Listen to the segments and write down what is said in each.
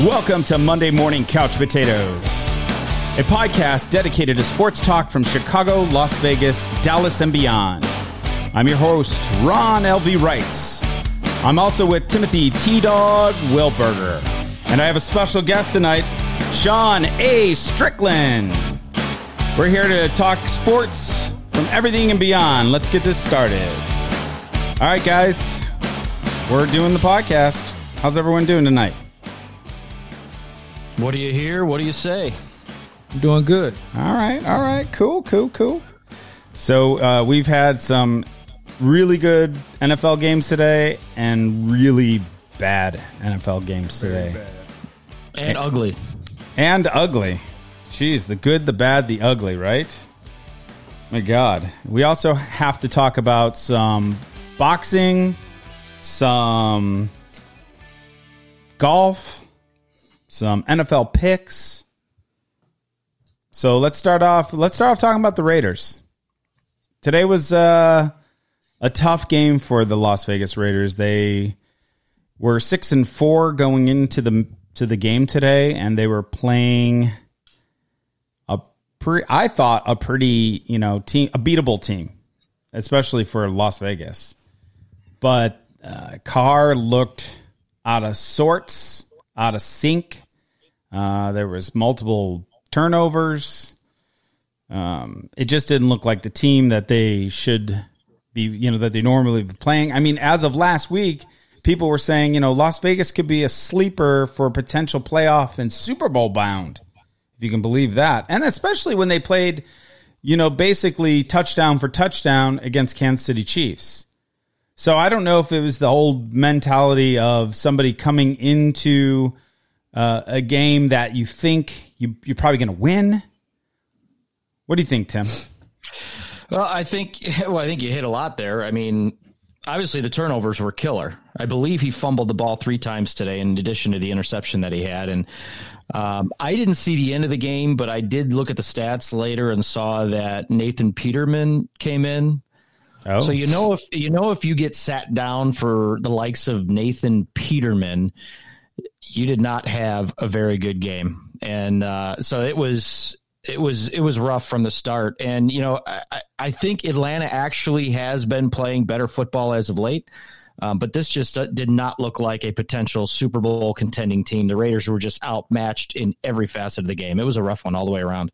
Welcome to Monday Morning Couch Potatoes, a podcast dedicated to sports talk from Chicago, Las Vegas, Dallas, and beyond. I'm your host, Ron L.V. Wrights. I'm also with Timothy T Dog Wilberger. And I have a special guest tonight, Sean A. Strickland. We're here to talk sports from everything and beyond. Let's get this started. All right, guys, we're doing the podcast. How's everyone doing tonight? What do you hear? What do you say? I'm doing good. All right, all right, cool, cool, cool. So uh, we've had some really good NFL games today and really bad NFL games today, And ugly. and ugly. Jeez, the good, the bad, the ugly, right? My God. We also have to talk about some boxing, some golf, some NFL picks. So let's start off. Let's start off talking about the Raiders. Today was uh, a tough game for the Las Vegas Raiders. They were six and four going into the to the game today, and they were playing a pre. I thought a pretty you know team, a beatable team, especially for Las Vegas. But uh, Carr looked out of sorts, out of sync. Uh, there was multiple turnovers. Um, it just didn't look like the team that they should be, you know, that they normally be playing. I mean, as of last week, people were saying, you know, Las Vegas could be a sleeper for potential playoff and Super Bowl bound, if you can believe that. And especially when they played, you know, basically touchdown for touchdown against Kansas City Chiefs. So I don't know if it was the old mentality of somebody coming into uh, a game that you think you, you're probably going to win. What do you think, Tim? Well, I think well, I think you hit a lot there. I mean, obviously the turnovers were killer. I believe he fumbled the ball three times today, in addition to the interception that he had. And um, I didn't see the end of the game, but I did look at the stats later and saw that Nathan Peterman came in. Oh, So you know if you know if you get sat down for the likes of Nathan Peterman, you did not have a very good game, and uh, so it was it was it was rough from the start. And you know I, I- I think Atlanta actually has been playing better football as of late. Um, but this just uh, did not look like a potential Super Bowl contending team. The Raiders were just outmatched in every facet of the game. It was a rough one all the way around.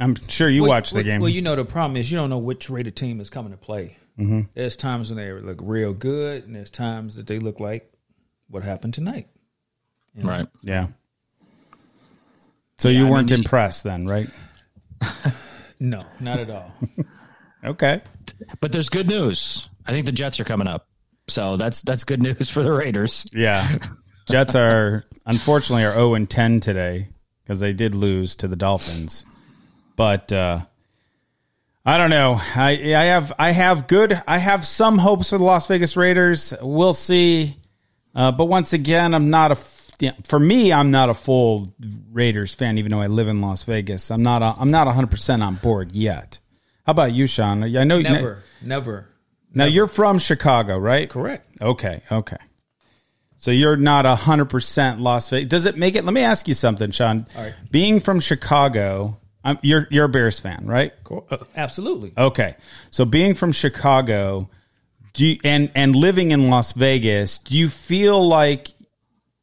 I'm sure you Well, watched the well- game. Well, you know the problem is you don't know which rated team is coming to play. Mm-hmm. There's times when they look real good, and there's times that they look like what happened tonight. Right. yeah. So you weren't impressed then, right? No, not at all. Okay. But there's good news. I think the Jets are coming up. So that's that's good news for the Raiders. Yeah. Jets are unfortunately are 0 and 10 today because they did lose to the Dolphins. But uh I don't know. I I have I have good I have some hopes for the Las Vegas Raiders. We'll see. Uh, but once again, I'm not a yeah, for me. I'm not a full Raiders fan, even though I live in Las Vegas. I'm not. A, I'm not 100 percent on board yet. How about you, Sean? I know. Never, never. Now you're from Chicago, right? Correct. Okay, okay. So you're not a hundred percent Las Vegas. Does it make it? Let me ask you something, Sean. All right. Being from Chicago, I'm, you're you're a Bears fan, right? Cor- uh, absolutely. Okay. So being from Chicago, do you, and and living in Las Vegas, do you feel like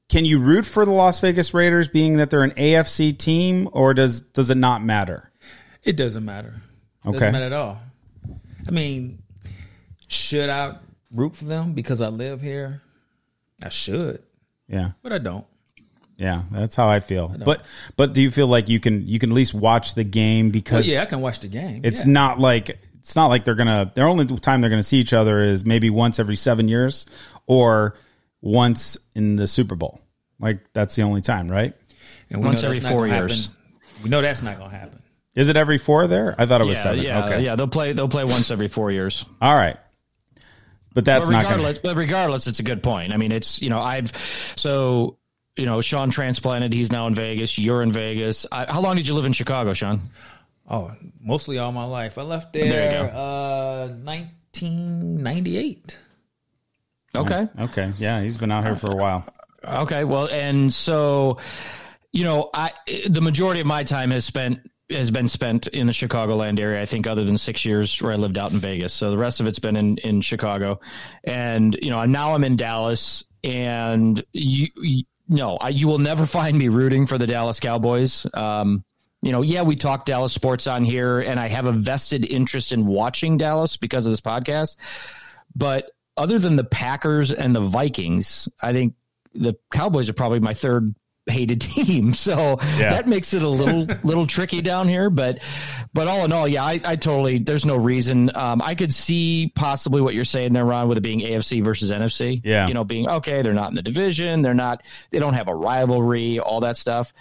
can you root for the Las Vegas Raiders, being that they're an AFC team, or does does it not matter? It doesn't matter. Okay. Doesn't matter at all. I mean, should I root for them because I live here? I should, Yeah. but I don't. Yeah, that's how I feel. but but do you feel like you can you can at least watch the game Well, because yeah, I can watch the game. it's yeah. not like it's not like they're gonna their only time they're gonna see each other is maybe once every seven years or once in the Super Bowl. Like that's the only time, right? and once every four years. happen. We know that's not going to happen. Is it every four there? I thought it was Yeah, seven. yeah, okay. yeah. They'll play. They'll play once every four years. All right. But that's But not gonna regardless, but regardless, it's a good point. I mean, it's you know, I've so you know, Sean transplanted. He's now in Vegas. You're in Vegas. I, how long did you live in Chicago, Sean? Oh, mostly all my life. I left There there, uh 1998. Okay. Okay. Yeah, he's been out here for a while. Okay, well, and so you know, I the majority of my time has spent has been spent in the Chicagoland area. I think, other than six years where I lived out in Vegas, so the rest of it's been in in Chicago, and you know, now I'm in Dallas, and you, you no, I, you will never find me rooting for the Dallas Cowboys. Um, you know, yeah, we talk Dallas sports on here, and I have a vested interest in watching Dallas because of this podcast. But other than the Packers and the Vikings, I think the Cowboys are probably my third hated team. So yeah. that makes it a little little tricky down here. But but all in all, yeah, I, I totally there's no reason. Um, I could see possibly what you're saying there, Ron, with it being AFC versus NFC. Yeah. You know, being okay, they're not in the division, they're not they don't have a rivalry, all that stuff.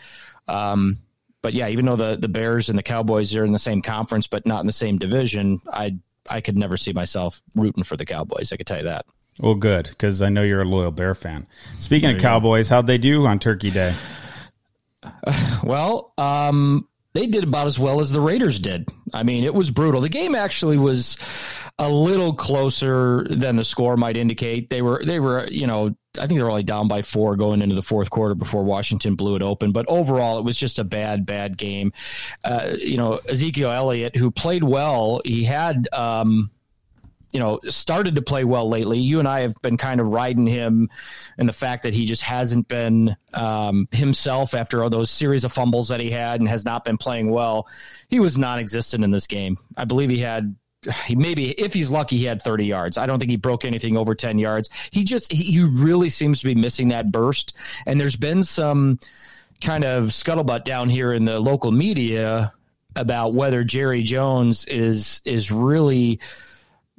Um, but yeah, even though the the Bears and the Cowboys are in the same conference but not in the same division, I I could never see myself rooting for the Cowboys. I could tell you that. Well, good because I know you're a loyal Bear fan. Speaking there of Cowboys, go. how'd they do on Turkey Day? well, um, they did about as well as the Raiders did. I mean, it was brutal. The game actually was a little closer than the score might indicate. They were they were you know I think they were only down by four going into the fourth quarter before Washington blew it open. But overall, it was just a bad bad game. Uh, you know, Ezekiel Elliott, who played well, he had. Um, you know, started to play well lately. You and I have been kind of riding him and the fact that he just hasn't been um, himself after all those series of fumbles that he had and has not been playing well. He was non existent in this game. I believe he had maybe if he's lucky he had 30 yards i don't think he broke anything over 10 yards he just he, he really seems to be missing that burst and there's been some kind of scuttlebutt down here in the local media about whether jerry jones is is really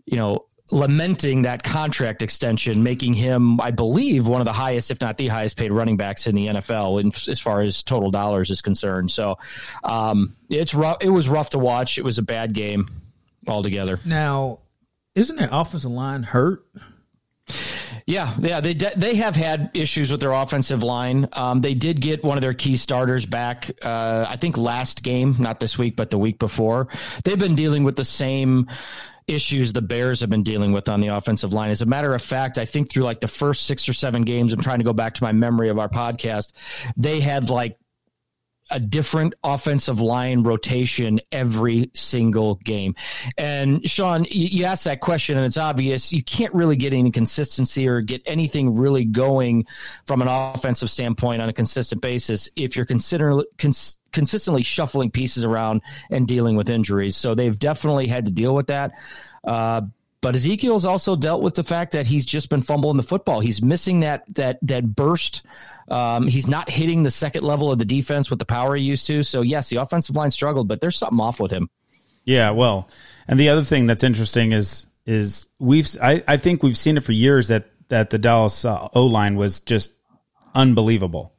you know, lamenting that contract extension, making him, I believe, one of the highest, if not the highest paid running backs in the NFL in, as far as total dollars is concerned. So um, it's rough. It was rough to watch. It was a bad game altogether. Now, isn't their offensive line hurt? Yeah, yeah, they de- they have had issues with their offensive line. Um, they did get one of their key starters back. Uh, I think last game, not this week, but the week before. They've been dealing with the same issues the Bears have been dealing with on the offensive line. As a matter of fact, I think through like the first six or seven games, I'm trying to go back to my memory of our podcast, they had like a different offensive line rotation every single game. And Sean, you asked that question, and it's obvious you can't really get any consistency or get anything really going from an offensive standpoint on a consistent basis if you're considering. Cons- consistently shuffling pieces around and dealing with injuries. So they've definitely had to deal with that. Uh, but Ezekiel's also dealt with the fact that he's just been fumbling the football. He's missing that that that burst. Um, he's not hitting the second level of the defense with the power he used to. So yes, the offensive line struggled, but there's something off with him. Yeah, well, and the other thing that's interesting is is we've I, I think we've seen it for years that that the Dallas uh, O line was just unbelievable,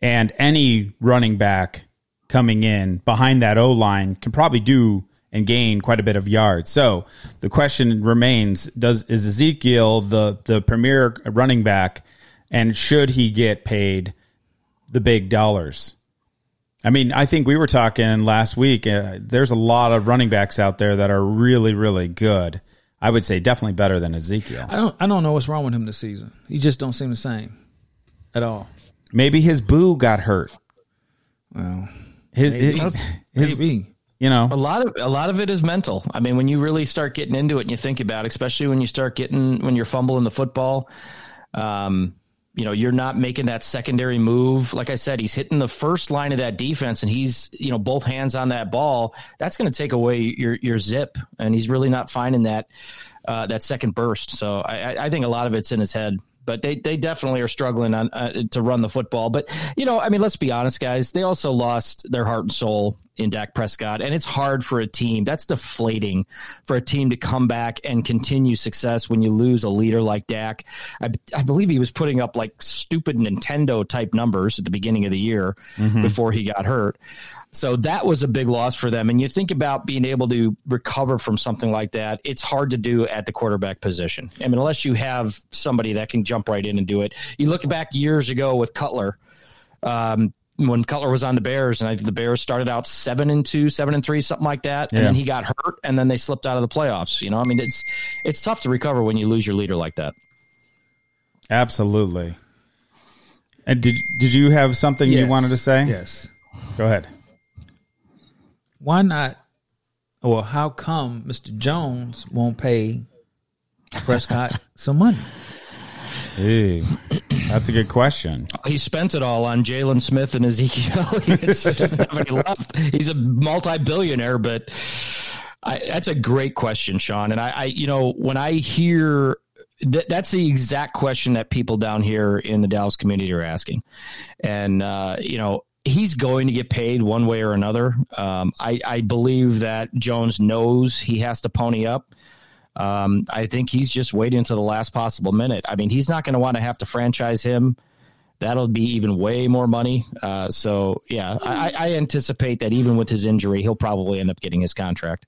and any running back coming in behind that O line can probably do and gain quite a bit of yards. So the question remains: Does is Ezekiel the the premier running back, and should he get paid the big dollars? I mean, I think we were talking last week. Uh, there's a lot of running backs out there that are really, really good. I would say definitely better than Ezekiel. I don't. I don't know what's wrong with him this season. He just don't seem the same at all. Maybe his boo got hurt. Well, his, maybe. his, his maybe. You know, a lot of a lot of it is mental. I mean, when you really start getting into it and you think about, it, especially when you start getting when you're fumbling the football, um, you know, you're not making that secondary move. Like I said, he's hitting the first line of that defense, and he's you know both hands on that ball. That's going to take away your your zip, and he's really not finding that uh, that second burst. So I, I think a lot of it's in his head but they, they definitely are struggling on uh, to run the football. But you know, I mean, let's be honest, guys. They also lost their heart and soul in Dak Prescott, and it's hard for a team. That's deflating for a team to come back and continue success when you lose a leader like Dak. I, I believe he was putting up like stupid Nintendo type numbers at the beginning of the year mm-hmm. before he got hurt. So that was a big loss for them. And you think about being able to recover from something like that, it's hard to do at the quarterback position. I mean, unless you have somebody that can jump right in and do it. You look back years ago with Cutler. Um, when Cutler was on the Bears, and I think the Bears started out seven and two, seven and three, something like that, and then he got hurt, and then they slipped out of the playoffs. You know, I mean, it's it's tough to recover when you lose your leader like that. Absolutely. And did did you have something you wanted to say? Yes. Go ahead. Why not? Or how come Mr. Jones won't pay Prescott some money? Hey, that's a good question. He spent it all on Jaylon Smith and Ezekiel. He doesn't have any left. He's a multi-billionaire, but I, that's a great question, Sean. And I, I you know, when I hear that, that's the exact question that people down here in the Dallas community are asking, and uh, you know. He's going to get paid one way or another. Um, I, I believe that Jones knows he has to pony up. Um, I think he's just waiting until the last possible minute. I mean, he's not going to want to have to franchise him. That'll be even way more money. Uh, so, yeah, I, I anticipate that even with his injury, he'll probably end up getting his contract.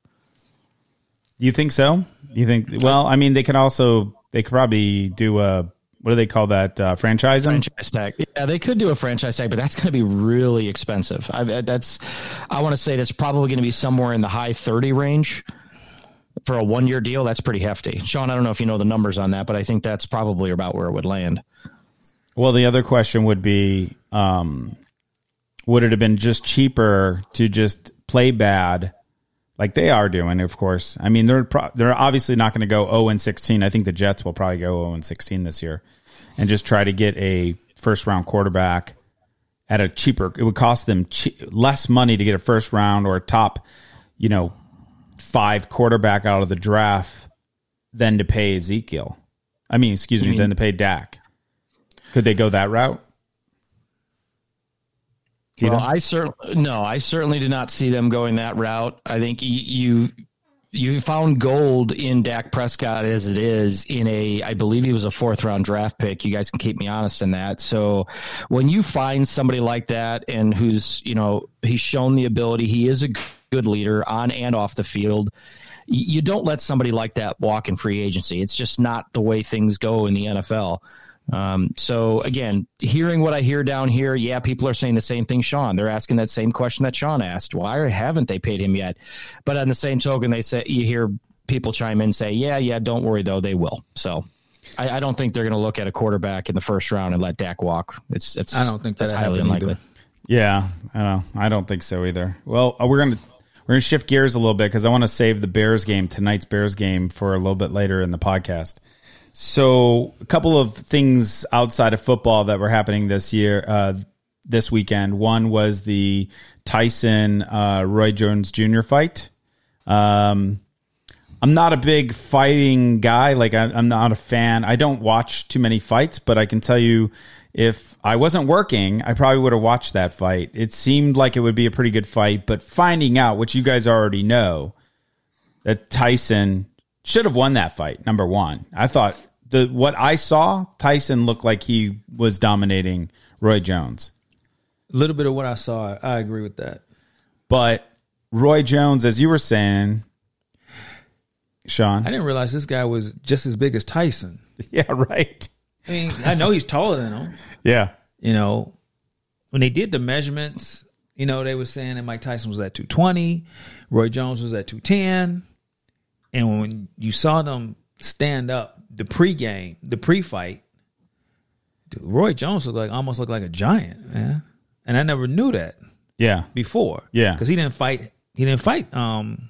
You think so? You think? Well, I mean, they could also they could probably do a what do they call that uh, franchising? Franchise tag. Yeah, they could do a franchise tag, but that's going to be really expensive. I, that's, I want to say that's probably going to be somewhere in the high 30 range for a one year deal. That's pretty hefty. Sean, I don't know if you know the numbers on that, but I think that's probably about where it would land. Well, the other question would be, um, would it have been just cheaper to just play bad, like they are doing? Of course, I mean they're pro- they're obviously not going to go zero and sixteen. I think the Jets will probably go zero and sixteen this year, and just try to get a first round quarterback at a cheaper. It would cost them che- less money to get a first round or a top, you know, five quarterback out of the draft than to pay Ezekiel. I mean, excuse me, than to pay Dak. Could they go that route? Well, I certainly no, I certainly did not see them going that route. I think you you found gold in Dak Prescott as it is in a I believe he was a fourth round draft pick. You guys can keep me honest in that. So when you find somebody like that and who's, you know, he's shown the ability, he is a good leader on and off the field. You don't let somebody like that walk in free agency. It's just not the way things go in the NFL. Um, so again, hearing what I hear down here, yeah, people are saying the same thing, Sean. They're asking that same question that Sean asked. Why haven't they paid him yet? But on the same token, they say you hear people chime in say, yeah, yeah, don't worry though, they will. So I, I don't think they're going to look at a quarterback in the first round and let Dak walk. It's it's I don't think that's highly happened unlikely. either. Yeah, I don't. I don't think so either. Well, uh, we're gonna we're gonna shift gears a little bit because I want to save the Bears game tonight's Bears game for a little bit later in the podcast. So, a couple of things outside of football that were happening this year, uh, this weekend. One was the Tyson uh, Roy Jones Jr. fight. Um, I'm not a big fighting guy. Like I, I'm not a fan. I don't watch too many fights, but I can tell you, if I wasn't working, I probably would have watched that fight. It seemed like it would be a pretty good fight, but finding out, which you guys already know, that Tyson should have won that fight. Number one, I thought the what I saw, Tyson looked like he was dominating Roy Jones, A little bit of what I saw, I agree with that. but Roy Jones, as you were saying, Sean, I didn't realize this guy was just as big as Tyson. yeah, right, I mean, I know he's taller than him. yeah. You know, when they did the measurements, you know, they were saying that Mike Tyson was at 220, Roy Jones was at 210. And when you saw them stand up, the pregame, the pre-fight, dude, Roy Jones looked like almost looked like a giant, man. And I never knew that Yeah. before. Yeah. Because he didn't fight he didn't fight um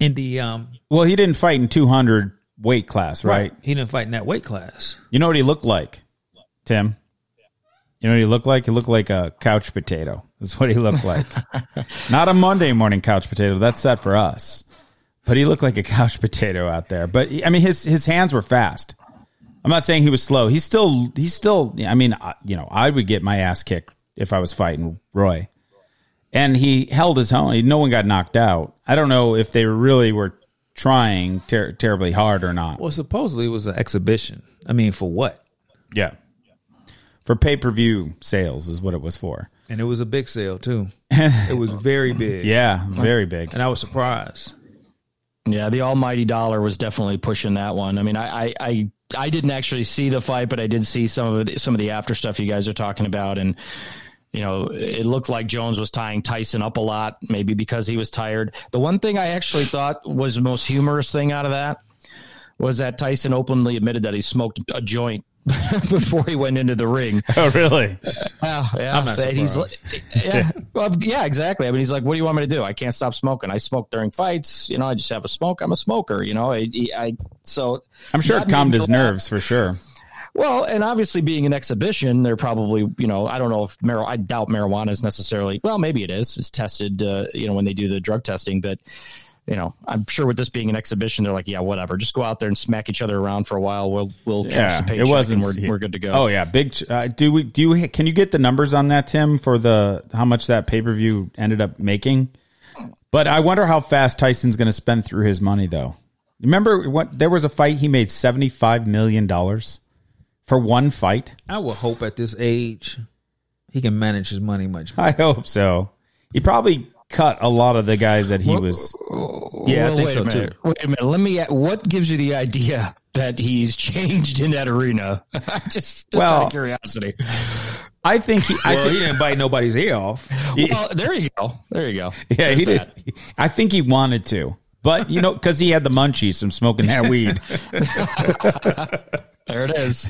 in the um Well, he didn't fight in 200 weight class, right? He didn't fight in that weight class. You know what he looked like, Tim? You know what he looked like? He looked like a couch potato. That's what he looked like. Not a Monday morning couch potato. That's set for us. But he looked like a couch potato out there. But I mean, his his hands were fast. I'm not saying he was slow. He's still he's still. I mean, you know, I would get my ass kicked if I was fighting Roy. And he held his own. No one got knocked out. I don't know if they really were trying ter- terribly hard or not. Well, supposedly it was an exhibition. I mean, for what? Yeah. For pay per view sales is what it was for. And it was a big sale too. it was very big. Yeah, very big. And I was surprised. Yeah, the almighty dollar was definitely pushing that one. I mean, I, I, I, I didn't actually see the fight, but I did see some of the, some of the after stuff you guys are talking about, and you know, it looked like Jones was tying Tyson up a lot, maybe because he was tired. The one thing I actually thought was the most humorous thing out of that was that Tyson openly admitted that he smoked a joint before he went into the ring. Oh, really? Yeah, yeah. I'm So he's like, yeah, well, yeah, exactly. I mean, he's like, "What do you want me to do? I can't stop smoking. I smoke during fights. You know, I just have a smoke. I'm a smoker. You know, I, I so I'm sure it calmed his nerves for sure. Well, and obviously being an exhibition, they're probably, you know, I don't know if mar- I doubt marijuana is necessarily, well, maybe it is. It's tested, uh, you know, when they do the drug testing, but you know, I'm sure with this being an exhibition, they're like, yeah, whatever, just go out there and smack each other around for a while. We'll we'll Yeah, catch the paycheck it wasn't. and we're, we're good to go. Oh yeah, big. Uh, do we? Do you? Can you get the numbers on that, Tim, for the how much that pay per view ended up making? But I wonder how fast Tyson's going to spend through his money, though. Remember what? There was a fight he made seventy five million dollars for one fight. I would hope at this age he can manage his money much. better. I hope so. He probably cut a lot of the guys that he was. Yeah, I think wait so a minute. too. Wait a minute. Let me. What gives you the idea that he's changed in that arena? just, just Well- out of curiosity. I think he. I Well, think, he didn't bite nobody's ear off. Well, there you go. There you go. yeah, he There's did. I think he wanted to, but you know, because he had the munchies from smoking that weed. There it is.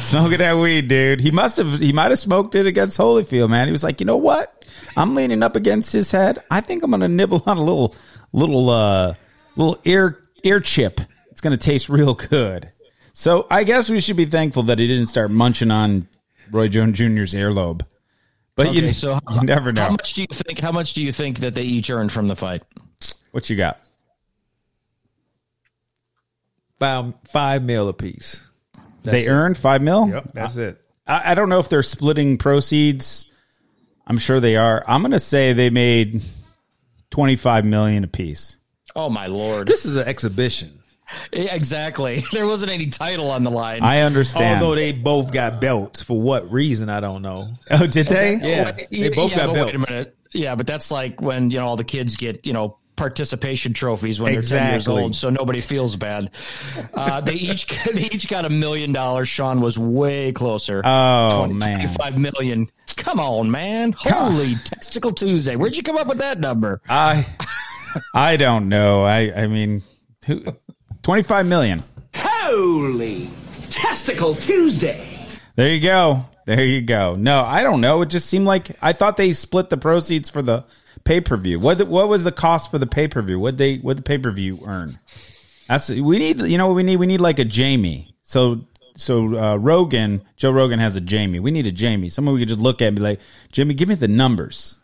Smoking that weed, dude. He must have. He might have smoked it against Holyfield, man. He was like, you know what? I'm leaning up against his head. I think I'm gonna nibble on a little, little, uh, little ear ear chip. It's gonna taste real good. So I guess we should be thankful that he didn't start munching on Roy Jones Jr.'s earlobe. But you, Okay, so you never know. How much do you think? How much do you think that they each earned from the fight? what you got? Five five mil apiece. They earned five mil. Yep, that's it. I, I don't know if they're splitting proceeds. I'm sure they are. I'm gonna say they made twenty five million apiece. Oh my lord! This is an exhibition. Exactly. There wasn't any title on the line. I understand. Although they both got belts for what reason I don't know. oh, did they? Yeah, they both got but belts. Wait a minute. Yeah, but that's like when you know all the kids get you know participation trophies when they're ten years old, so nobody feels bad. Uh, they each they each got a million dollars. Sean was way closer. Oh, man. twenty-five million. Come on, man! Holy testicle Tuesday! Where'd you come up with that number? I I don't know. I I mean, who, twenty five million. Holy Testicle Tuesday! There you go. There you go. No, I don't know. It just seemed like I thought they split the proceeds for the pay per view. What what was the cost for the pay per view? What they what the pay per view earn? That's we need. You know what we need? We need like a Jamie. So so uh, Rogan, Joe Rogan has a Jamie. We need a Jamie. Someone we could just look at and be like, Jimmy, give me the numbers.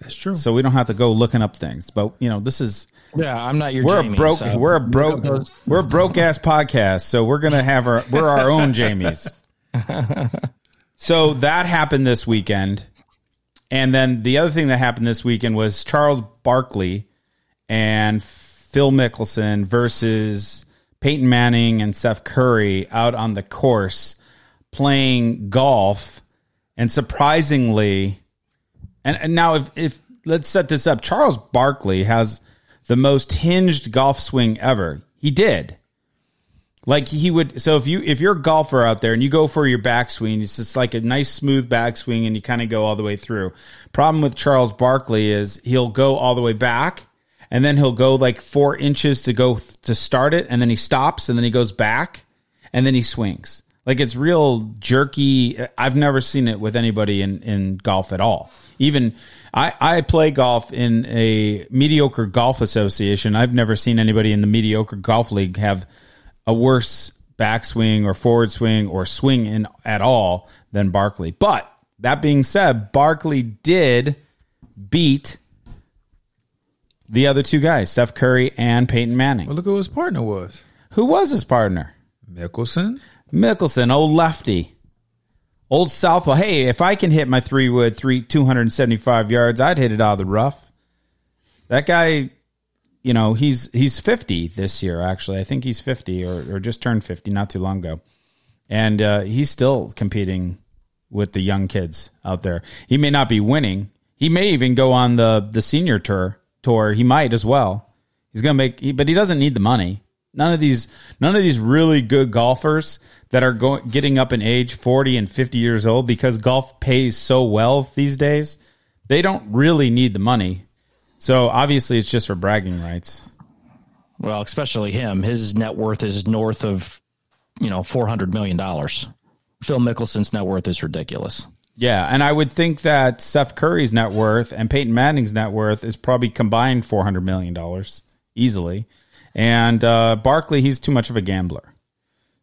That's true. So we don't have to go looking up things. But you know, this is Yeah, I'm not your. we're Jamie, a broke so- we're a broke we're a broke ass podcast so we're gonna have our we're our own jamies so that happened this weekend and then the other thing that happened this weekend was charles barkley and phil mickelson versus peyton manning and seth curry out on the course playing golf. And surprisingly and, and now if, if let's set this up. Charles barkley has the most hinged golf swing ever. He did like he would so if you if you're a golfer out there and you go for your backswing it's just like a nice smooth backswing and you kind of go all the way through. Problem with charles barkley is he'll go all the way back and then he'll go like four inches to go to start it and then he stops and then he goes back and then he swings. Like it's real jerky. I've never seen it with anybody in in golf at all. Even i i play golf in a mediocre golf association. I've never seen anybody in the mediocre golf league have a worse backswing or forward swing or swing in at all than Barkley. But that being said, Barkley did beat the other two guys, Steph Curry and Peyton Manning. Well, look who his partner was. Who was his partner? Mickelson. Mickelson, old lefty. Old Southwell. Hey, if I can hit my three wood three two hundred and seventy five yards, I'd hit it out of the rough. That guy, you know, he's he's fifty this year. Actually, I think he's fifty or or just turned fifty not too long ago, and uh, he's still competing with the young kids out there. He may not be winning. He may even go on the the senior tour. Tour. He might as well. He's gonna make, he, but he doesn't need the money. None of these, none of these really good golfers that are going getting up in age, forty and fifty years old, because golf pays so well these days. They don't really need the money. So obviously, it's just for bragging rights. Well, especially him. His net worth is north of you know, four hundred million dollars. Phil Mickelson's net worth is ridiculous. Yeah, and I would think that Seth Curry's net worth and Peyton Manning's net worth is probably combined four hundred million dollars easily, and uh, Barkley he's too much of a gambler,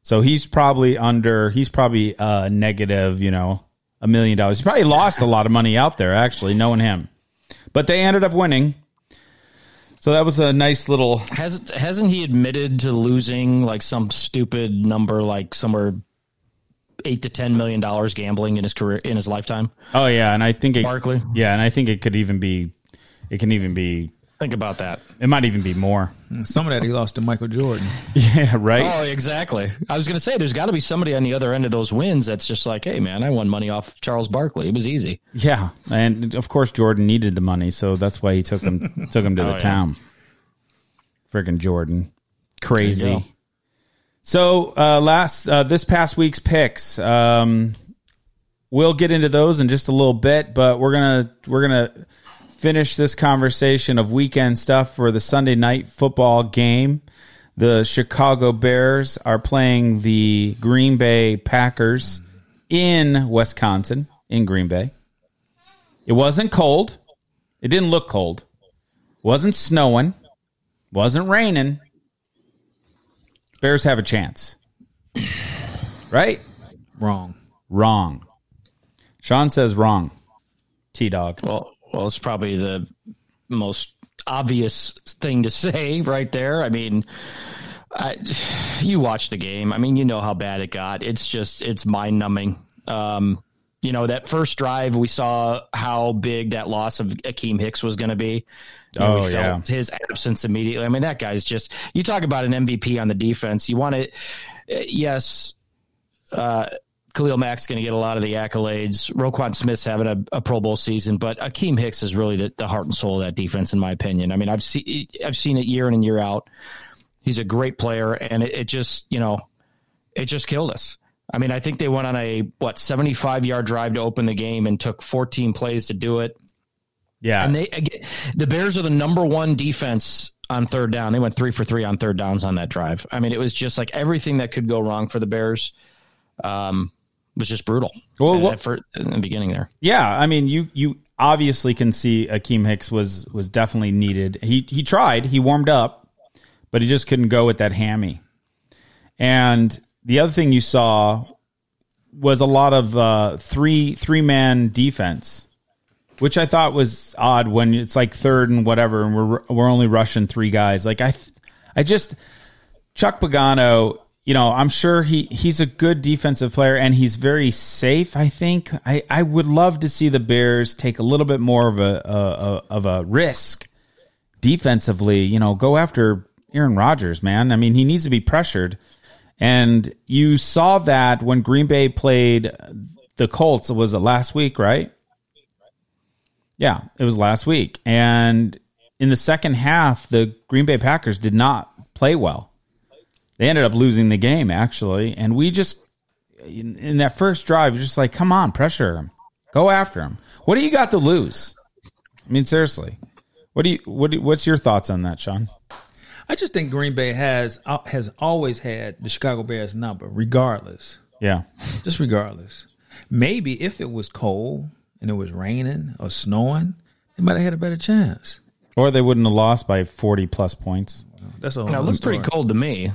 so he's probably under. He's probably uh, negative, you know, a million dollars. He probably lost a lot of money out there actually, knowing him, but they ended up winning. So that was a nice little. Has hasn't he admitted to losing like some stupid number, like somewhere eight to ten million dollars gambling in his career in his lifetime? Oh yeah, and I think it, Barkley? Yeah, and I think it could even be. It can even be. Think about that. It might even be more. Some of that he lost to Michael Jordan. Yeah, right. Oh, exactly. I was going to say, there's got to be somebody on the other end of those wins that's just like, hey, man, I won money off Charles Barkley. It was easy. Yeah, and of course Jordan needed the money, so that's why he took him took him to the Oh, yeah. town. Friggin' Jordan, crazy. So uh, last uh, this past week's picks, um, we'll get into those in just a little bit, but we're gonna we're gonna finish this conversation of weekend stuff for the Sunday night football game. The Chicago Bears are playing the Green Bay Packers in Wisconsin, in Green Bay. It wasn't cold. It didn't look cold. Wasn't snowing. Wasn't raining. Bears have a chance. Right? Wrong. Wrong. Sean says wrong. T Dog. Well, well, it's probably the most obvious thing to say right there. I mean, I, you watch the game. I mean, you know how bad it got. It's just it's mind numbing. Um, you know that first drive, we saw how big that loss of Akiem Hicks was going to be. You know, Oh, we felt his absence immediately. I mean, that guy's just. You talk about an MVP on the defense. You want to, yes. Uh, Khalil Mack's going to get a lot of the accolades. Roquan Smith's having a, a Pro Bowl season, but Akiem Hicks is really the, the heart and soul of that defense, in my opinion. I mean, I've seen I've seen it year in and year out. He's a great player, and it, it just you know, it just killed us. I mean, I think they went on a what seventy five yard drive to open the game and took fourteen plays to do it. Yeah. And they again, the Bears are the number one defense on third down. They went three for three on third downs on that drive. I mean, it was just like everything that could go wrong for the Bears. Um, was just brutal. Well, at fir- in the beginning there. Yeah, I mean, you you obviously can see Akiem Hicks was was definitely needed. He he tried, he warmed up, but he just couldn't go with that hammy. And the other thing you saw was a lot of uh, three three man defense, which I thought was odd when it's like third and whatever, and we're we're only rushing three guys. Like I, I just Chuck Pagano, you know, I'm sure he he's a good defensive player and he's very safe. I think I I would love to see the Bears take a little bit more of a, a, a of a risk defensively. You know, go after Aaron Rodgers, man. I mean, he needs to be pressured. And you saw that when Green Bay played the Colts. Was it last week, right? Yeah, it was last week. And in the second half, the Green Bay Packers did not play well. They ended up losing the game, actually. And we just, in, in that first drive, just like, come on, pressure him. Go after him. What do you got to lose? I mean, seriously. What do you, what do, what's your thoughts on that, Sean? I just think Green Bay has uh, has always had the Chicago Bears number, regardless. Yeah. Just regardless. Maybe if it was cold and it was raining or snowing, they might have had a better chance. Or they wouldn't have lost by 40 plus points. That's all. Now, it looked pretty cold to me.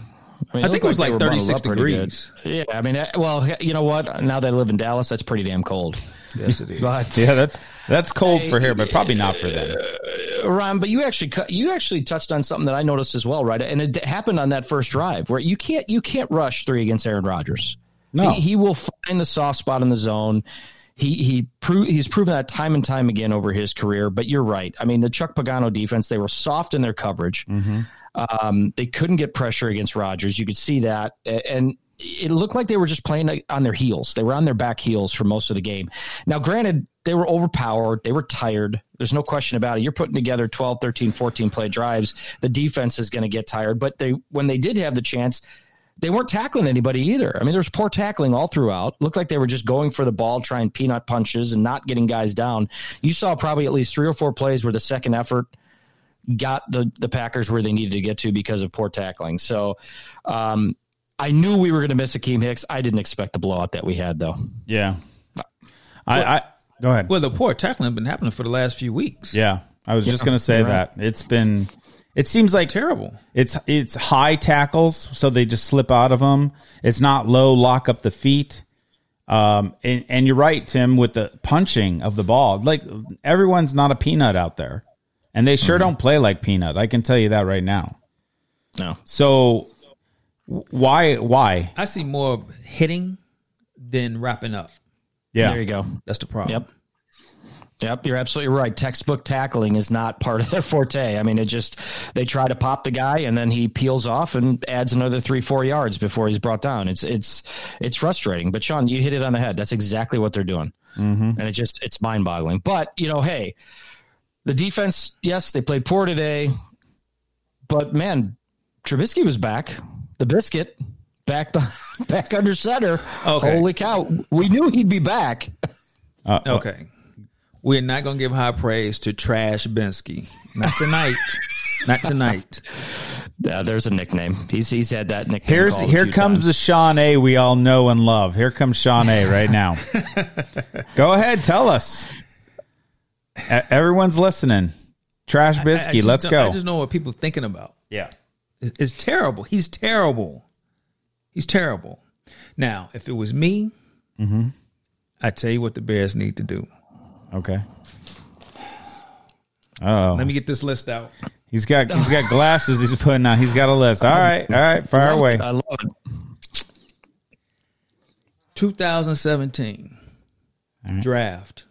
I, mean, I think it was looked like they were bundled 36 up pretty good. degrees. Yeah, I mean, uh, well, you know what? Now they live in Dallas. That's pretty damn cold. Yes, it is. But Yeah, that's that's cold for here, but probably not for them. Ron, but you actually you actually touched on something that I noticed as well, right? And it happened on that first drive where you can't you can't rush three against Aaron Rodgers. No. he, he will find the soft spot in the zone. He he pro- he's proven that time and time again over his career. But you're right. I mean, the Chuck Pagano defense they were soft in their coverage. Um, they couldn't get pressure against Rodgers. You could see that, and it looked like they were just playing on their heels. They were on their back heels for most of the game. Now, granted, they were overpowered. They were tired. There's no question about it. You're putting together 12, 13, 14 play drives. The defense is going to get tired. But they when they did have the chance, they weren't tackling anybody either. I mean, there was poor tackling all throughout. Looked like they were just going for the ball, trying peanut punches and not getting guys down. You saw probably at least three or four plays where the second effort got the the Packers where they needed to get to because of poor tackling. So, um, I knew we were going to miss Akiem Hicks. I didn't expect the blowout that we had, though. Yeah. I, I go ahead. Well, the poor tackling has been happening for the last few weeks. Yeah, I was just gonna say that it's been. It seems like Terrible. It's it's high tackles, so they just slip out of them. It's not low, lock up the feet. Um, and, and you're right, Tim, with the punching of the ball. Like everyone's not a peanut out there, and they sure don't play like peanut. I can tell you that right now. No. So why why? I see more hitting than wrapping up. Yeah, There you go. That's the problem. Yep. Yep, you're absolutely right. Textbook tackling is not part of their forte. I mean, it just they try to pop the guy and then he peels off and adds another three, four yards before he's brought down. It's it's it's frustrating. But Sean, you hit it on the head. That's exactly what they're doing, mm-hmm. and it just it's mind boggling. But you know, hey, the defense, yes, they played poor today, but man, Trubisky was back. The biscuit back back under center. Okay. Holy cow, we knew he'd be back. Okay. We're not going to give high praise to Trash Bensky. Not tonight. not tonight. Yeah, there's a nickname. He's he's had that nickname. Here's here comes times. the Sean A we all know and love. Here comes Sean A right now. Go ahead, tell us. Everyone's listening. Trash I Bisky, let's go. I just know what people are thinking about. yeah. It- It's terrible. He's terrible. He's terrible. Now, if it was me, Mm-hmm. I tell you what the Bears need to do. Okay. Oh, Let me get this list out. he's got he's got glasses. He's putting on. He's got a list. All right, all right, fire away. I love it. 2017 draft.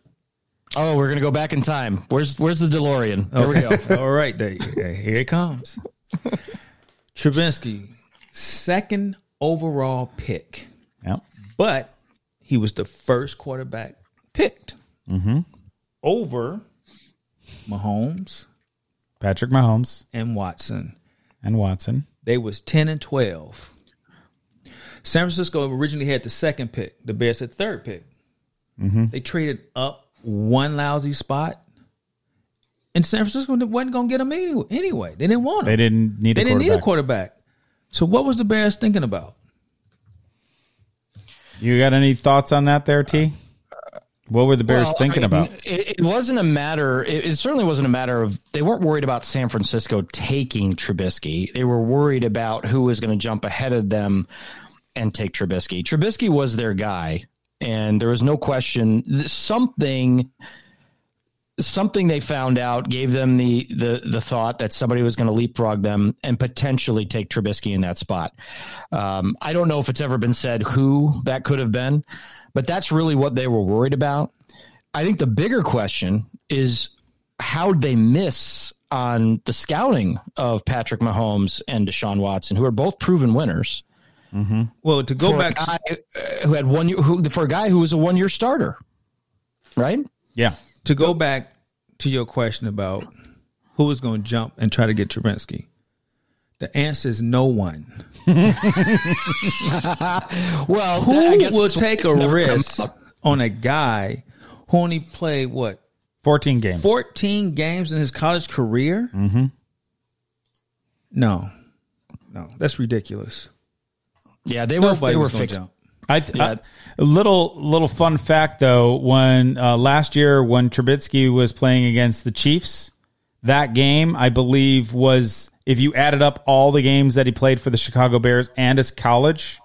Oh, we're gonna go back in time. Where's where's the DeLorean? There we go. All right, there, here it comes. Trubinsky, second overall pick, Yep. but he was the first quarterback picked Mm-hmm. over Mahomes Patrick Mahomes and Watson. and Watson. They was 10 and 12. San Francisco originally had the second pick. The Bears had third pick. Mm-hmm. They traded up one lousy spot. And San Francisco wasn't going to get them any- anyway. They didn't want him. They didn't need. They a didn't need a quarterback. quarterback. So what was the Bears thinking about? You got any thoughts on that, there, T? Uh, What were the Bears Well, thinking I mean, about? It, it wasn't a matter. It, it certainly wasn't a matter of they weren't worried about San Francisco taking Trubisky. They were worried about who was going to jump ahead of them and take Trubisky. Trubisky was their guy, and there was no question. Something, something they found out gave them the the the thought that somebody was going to leapfrog them and potentially take Trubisky in that spot. Um, I don't know if it's ever been said who that could have been, but that's really what they were worried about. I think the bigger question is how they miss on the scouting of Patrick Mahomes and Deshaun Watson, who are both proven winners. Well, to go back, guy uh, who had one year, who for a guy who was a one year starter, right? Yeah. To go back to your question about who was going to jump and try to get Trubinsky, the answer is no one. Well, Who will take a risk on a guy who only played what 14 games. 14 games in his college career? Mm-hmm. No, no, that's ridiculous. Yeah, they were they were was going fixed. jump. I, th- Yeah. I- a little little fun fact though, when uh, last year when Trubisky was playing against the Chiefs, that game I believe was if you added up all the games that he played for the Chicago Bears and his college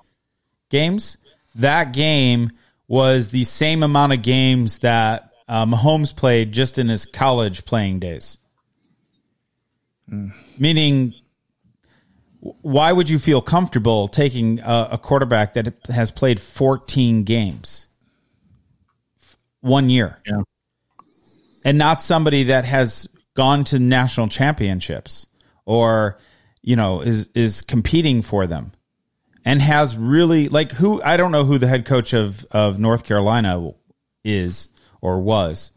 games, that game was the same amount of games that uh, Mahomes played just in his college playing days. Meaning, why would you feel comfortable taking a, a quarterback that has played 14 games? One year. Yeah. and not somebody that has gone to national championships or you know is is competing for them and has really like who I don't know who the head coach of of North Carolina is or was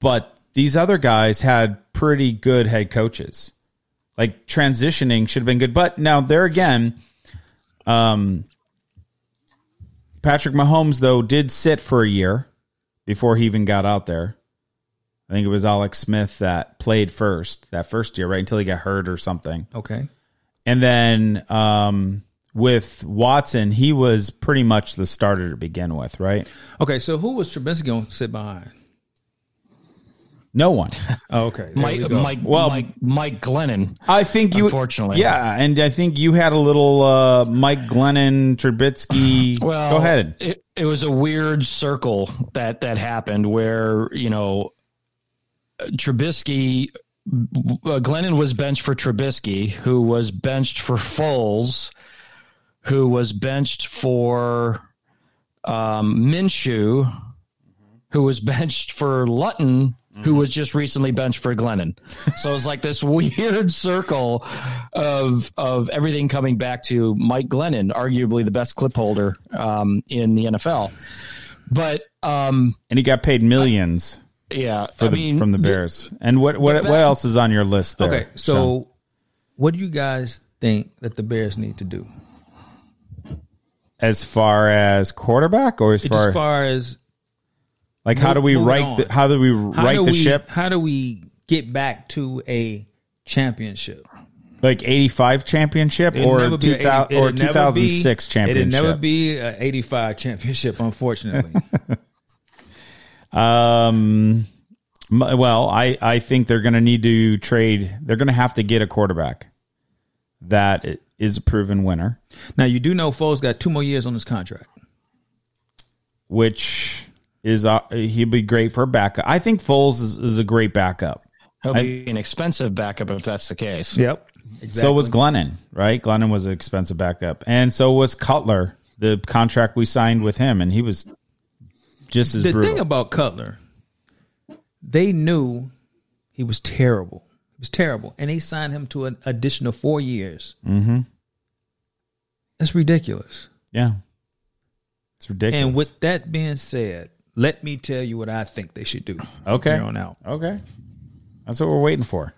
but these other guys had pretty good head coaches like transitioning should have been good. But now there again, um, Patrick Mahomes though did sit for a year before he even got out there. I think it was Alex Smith that played first that first year, right until he got hurt or something. Okay. And then um, with Watson, he was pretty much the starter to begin with, right? Okay, so who was Trubisky going to sit behind? No one. Oh, okay. Mike, we. Mike, Well- Mike, Mike Glennon. I think you, Unfortunately. yeah, and I think you had a little uh, Mike Glennon, Trubisky. Well, go ahead. It, it was a weird circle that that happened where you know Trubisky, uh, Glennon was benched for Trubisky, who was benched for Foles, who was benched for um, Minshew, who was benched for Luton. Who was just recently benched for Glennon? So it's like this weird circle of of everything coming back to Mike Glennon, arguably the best clip holder um, in the NFL. But um, And he got paid millions yeah, for I the, mean, from the Bears. and what what what else is on your list there? Okay, so what do you guys think that the Bears need to do? as far as quarterback, or as far, as far as like how do we right on. the, how do we how right do the we, ship? How do we get back to a championship? Like eighty five championship It'll or never be two a 80 thousand or it'll two never thousand be- championship? It'll never be an 85 championship, unfortunately. Um, well, I, I think they're going to need to trade. They're going to have to get a quarterback that is a proven winner, now, you do know Foles got two more years on his contract. which is uh, he'd be great for a backup. I think Foles is, is a great backup. he'll be an expensive backup if that's the case. Yep. So was Glennon, right? Glennon was an expensive backup, and so was Cutler. The contract we signed with him, and he was just as the brutal. thing about Cutler, they knew he was terrible. He was terrible, and they signed him to an additional four years. Mm-hmm. That's ridiculous. yeah, it's ridiculous. And with that being said, let me tell you what I think they should do. okay, here on out. okay, that's what we're waiting for.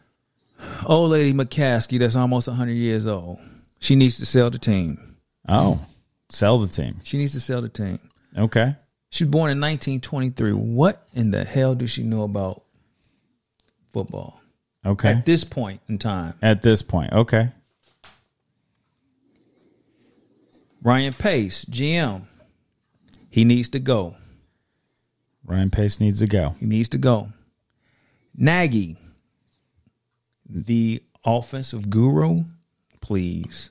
Old lady McCaskey, that's almost hundred years old. She needs to sell the team. Oh, sell the team. She needs to sell the team. Okay. She was born in 1923. What in the hell does she know about football Okay. at this point in time? At this point, okay. Ryan Pace, GM, he needs to go. Ryan Pace needs to go. He needs to go. Nagy, the offensive guru, please.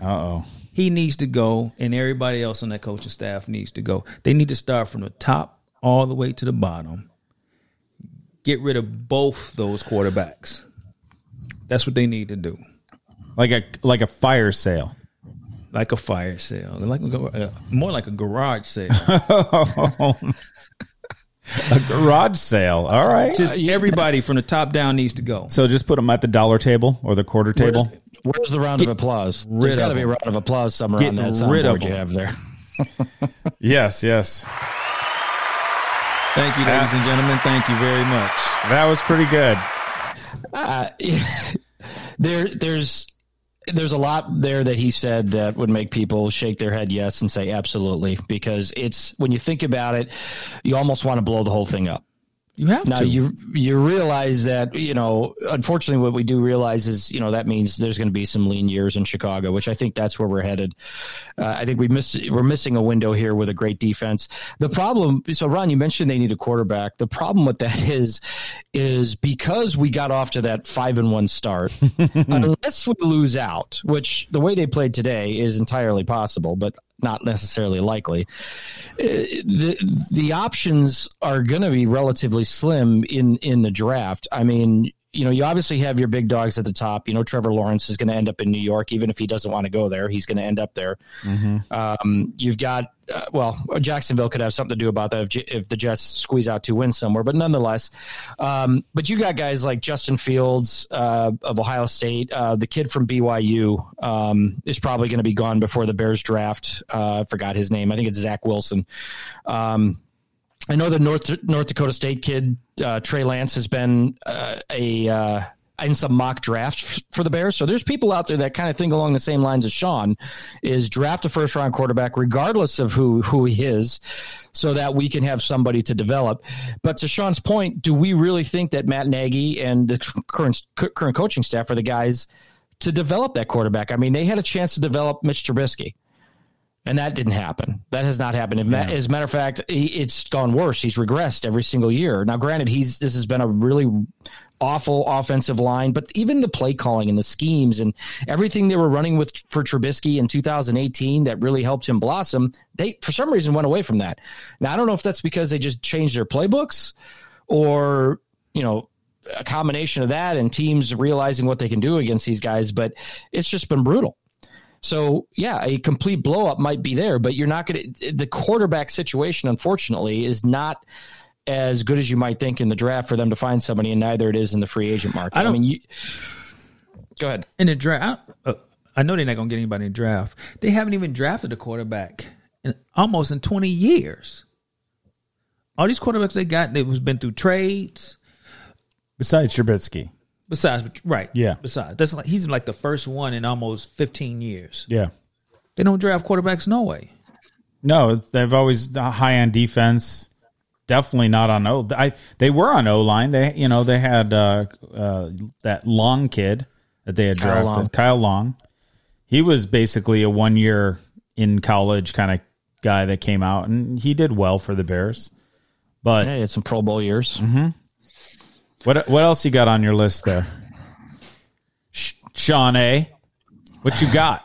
Uh oh. He needs to go, and everybody else on that coaching staff needs to go. They need to start from the top all the way to the bottom. Get rid of both those quarterbacks. That's what they need to do. Like a like a fire sale. Like a fire sale, like a, uh, more like a garage sale. A garage sale. All right. Just everybody from the top down needs to go. so just put them at the dollar table or the quarter table. Where's the round of applause? There's got to be a round of applause somewhere Get on that rid of soundboard you have there. Yes, yes. Thank you, ladies and gentlemen. Thank you very much. That was pretty good. Uh, there, there's, there's a lot there that he said that would make people shake their head yes and say absolutely because it's when you think about it, you almost want to blow the whole thing up. You have Now to. you you realize that you know unfortunately what we do realize is you know that means there's going to be some lean years in Chicago, which I think that's where we're headed. Uh, I think we miss we're missing a window here with a great defense. The problem, so Ron, you mentioned they need a quarterback. The problem with that is is because we got off to that five and one start, unless we lose out, which the way they played today is entirely possible, but not necessarily likely uh, the the options are going to be relatively slim in in the draft. I mean, you know, you obviously have your big dogs at the top. You know, Trevor Lawrence is going to end up in New York, even if he doesn't want to go there. He's going to end up there. Um, you've got uh, well, Jacksonville could have something to do about that if, J- if the Jets squeeze out two wins somewhere, but nonetheless, um, but you got guys like Justin Fields uh, of Ohio State, uh, the kid from BYU um, is probably going to be gone before the Bears draft. Uh, I forgot his name. I think it's Zach Wilson. Um, I know the North North Dakota State kid uh, Trey Lance has been uh, a uh, in some mock draft f- for the Bears. So there's people out there that kind of think along the same lines as Sean is draft a first round quarterback regardless of who who he is, so that we can have somebody to develop. But to Sean's point, do we really think that Matt Nagy and the current current coaching staff are the guys? to develop that quarterback. I mean, they had a chance to develop Mitch Trubisky. And that didn't happen. That has not happened. As a matter of fact, he, it's gone worse. He's regressed every single year. Now, granted, he's this has been a really awful offensive line, but even the play calling and the schemes and everything they were running with for Trubisky in 2018 that really helped him blossom, they for some reason went away from that. Now, I don't know if that's because they just changed their playbooks or, you know, a combination of that and teams realizing what they can do against these guys, but it's just been brutal. So yeah, a complete blow up might be there, but you're not going to. The quarterback situation, unfortunately, is not as good as you might think in the draft for them to find somebody, and neither it is in the free agent market. I, don't- mean, you, go ahead. in the draft. I, uh, I know they're not going to get anybody in the draft. They haven't even drafted a quarterback in almost in twenty years. All these quarterbacks they got, they was been through trades. Besides Trubisky. Besides, right? Yeah. Besides, that's like he's like the first one in almost fifteen years. Yeah. They don't draft quarterbacks no way. No, they've always high on defense. Definitely not on O. I they were on O line. They you know they had uh, uh, that Long kid that they had Kyle drafted, Long. Kyle Long. He was basically a one year in college kind of guy that came out, and he did well for the Bears. But Hey, it's some Pro Bowl years. What what else you got on your list there, Sh- Sean A? What you got?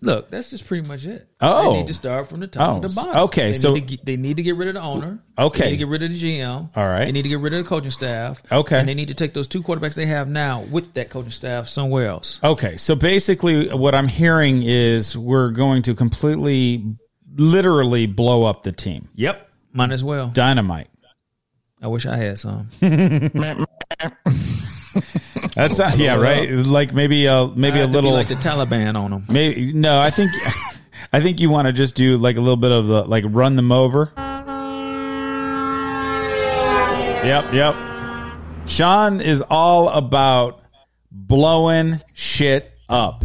Look, that's just pretty much it. Oh. they need to start from the top Oh, to the oh, bottom. okay, they so- need get, they need to get rid of the owner. Okay. they need to get rid of the GM. All right. they need to get rid of the coaching staff. Okay. and they need to take those two quarterbacks they have now with that coaching staff somewhere else. Okay, so basically, what I'm hearing is we're going to completely, literally blow up the team. Yep, mine as well. Dynamite. I wish I had some. That's not, yeah, right. Like maybe a maybe I a have to be little. like the Taliban on them. maybe no. I think I think you want to just do like a little bit of the like run them over. Yep, yep. Sean is all about blowing shit up,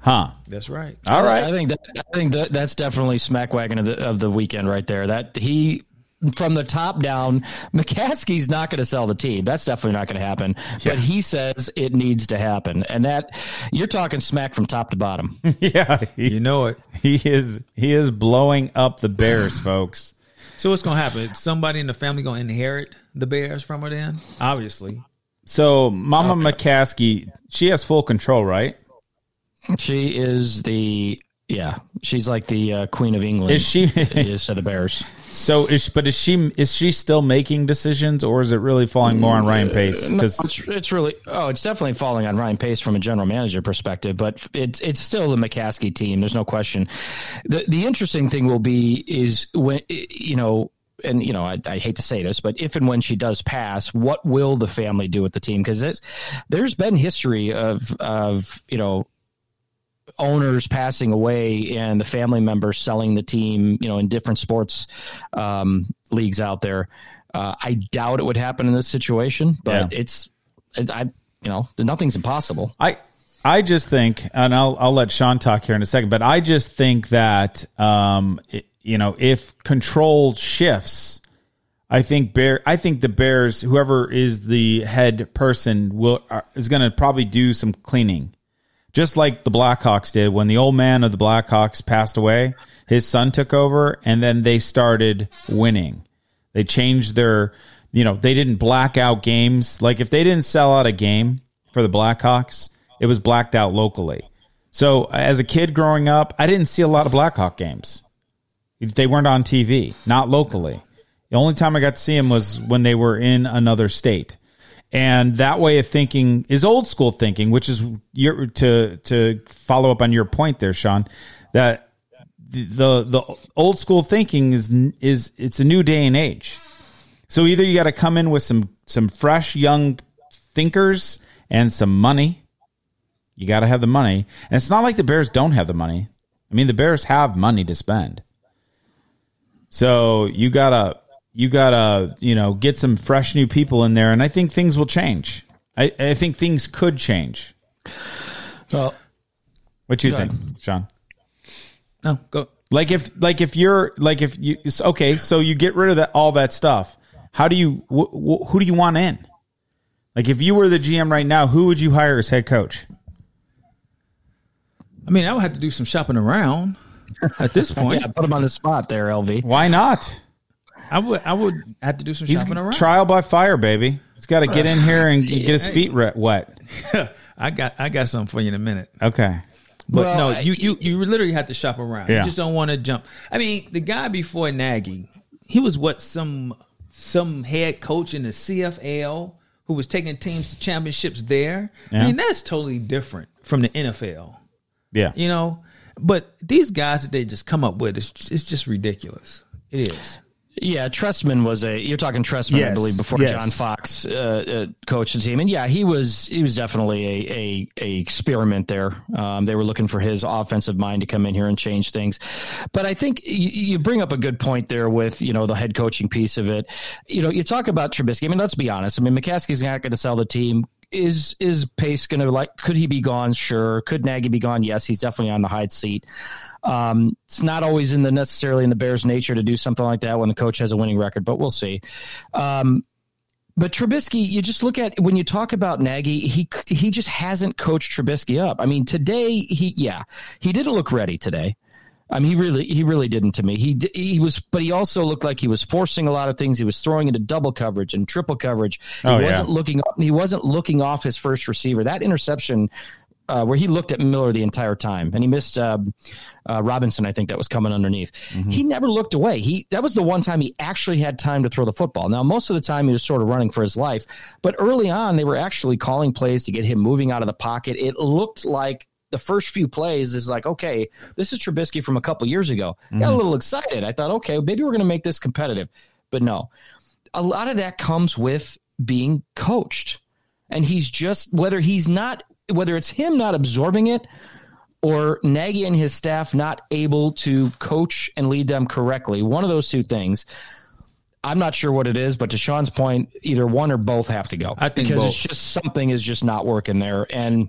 huh? That's right. All right. I think that I think that that's definitely smack wagon of the of the weekend right there. That he from the top down, McCaskey's not going to sell the team. That's definitely not going to happen. But he says it needs to happen, and that you're talking smack from top to bottom. Yeah, he, You know it. he is he is blowing up the Bears, folks. So what's gonna happen? Somebody in the family gonna inherit the Bears from her? Then obviously. So Mama McCaskey, she has full control, right? she is the yeah, she's like the uh, queen of England. Is she? is to the Bears. So is but is she is she still making decisions, or is it really falling more on Ryan mm, Pace? No, Because it's, it's really oh, it's definitely falling on Ryan Pace from a general manager perspective, but it's it's still the McCaskey team. There's no question. the The interesting thing will be is when you know. And you know, I, I hate to say this, but if and when she does pass, what will the family do with the team? Because there's been history of of you know owners passing away and the family members selling the team, you know, in different sports um, leagues out there. Uh, I doubt it would happen in this situation, but Yeah. it's, it's, I, you know, nothing's impossible. I I just think, and I'll I'll let Sean talk here in a second, but I just think that um it- you know if control shifts, I think bear I think the Bears, whoever is the head person, will are, is going to probably do some cleaning. Just like the Blackhawks did when the old man of the Blackhawks passed away. His son took over, and then they started winning. They changed their, you know, they didn't black out games. Like if they didn't sell out a game for the Blackhawks, it was blacked out locally. So as a kid growing up, I didn't see a lot of Blackhawk games. They weren't on TV, not locally. The only time I got to see them was when they were in another state. And that way of thinking is old school thinking, which is your to to follow up on your point there, Sean. That the the, old school thinking is is it's a new day and age. So either you got to come in with some some fresh young thinkers and some money. You got to have the money, and it's not like the Bears don't have the money. I mean, the Bears have money to spend. So you gotta you gotta you know get some fresh new people in there, and I think things will change. I, I think things could change. Well, What you think, ahead. Sean? No, go. Like if like if you're like if you okay, so you get rid of that all that stuff. How do you wh- wh- who do you want in? Like if you were the GM right now, who would you hire as head coach? I mean, I would have to do some shopping around at this point. Yeah, put him on the spot there, LV. Why not? I would I would have to do some He's shopping around. trial by fire, baby. He's got to get in here and get his feet re- wet. I got I got something for you in a minute. Okay. But Well, no, you, you you literally have to shop around. Yeah. You just don't want to jump. I mean, the guy before Nagy, he was what some some head coach in the CFL who was taking teams to championships there. Yeah. I mean, that's totally different from the NFL. Yeah. You know, but these guys that they just come up with, it's it's just ridiculous. It is. Yeah, Trestman was a. You're talking Trestman, I believe, before yes. John Fox uh, uh, coached the team, and yeah, he was he was definitely a a, a experiment there. Um, they were looking for his offensive mind to come in here and change things, but I think you, you bring up a good point there with you know the head coaching piece of it. You know, you talk about Trubisky. I mean, let's be honest. I mean, McCaskey's not going to sell the team. Is is Pace going to like? Could he be gone? Sure. Could Nagy be gone? Yes, he's definitely on the hide seat. Um, it's not always in the necessarily in the Bears' nature to do something like that when the coach has a winning record, but we'll see. Um, but Trubisky, you just look at when you talk about Nagy, he he just hasn't coached Trubisky up. I mean, today he yeah he didn't look ready today. I mean, he really he really didn't to me. He he was, but he also looked like he was forcing a lot of things. He was throwing into double coverage and triple coverage. He Oh, wasn't looking he wasn't looking off his first receiver. That interception. Uh, where he looked at Miller the entire time, and he missed uh, uh, Robinson. I think that was coming underneath. He never looked away. He that was the one time he actually had time to throw the football. Now most of the time he was sort of running for his life, but early on they were actually calling plays to get him moving out of the pocket. It looked like the first few plays is like, okay, this is Trubisky from a couple years ago. Got a mhm. little excited. I thought, okay, maybe we're going to make this competitive, but no. A lot of that comes with being coached, and he's just whether he's not whether it's him not absorbing it or Nagy and his staff not able to coach and lead them correctly. One of those two things. I'm not sure what it is, but to Sean's point, either one or both have to go. I think because both. it's just something is just not working there, and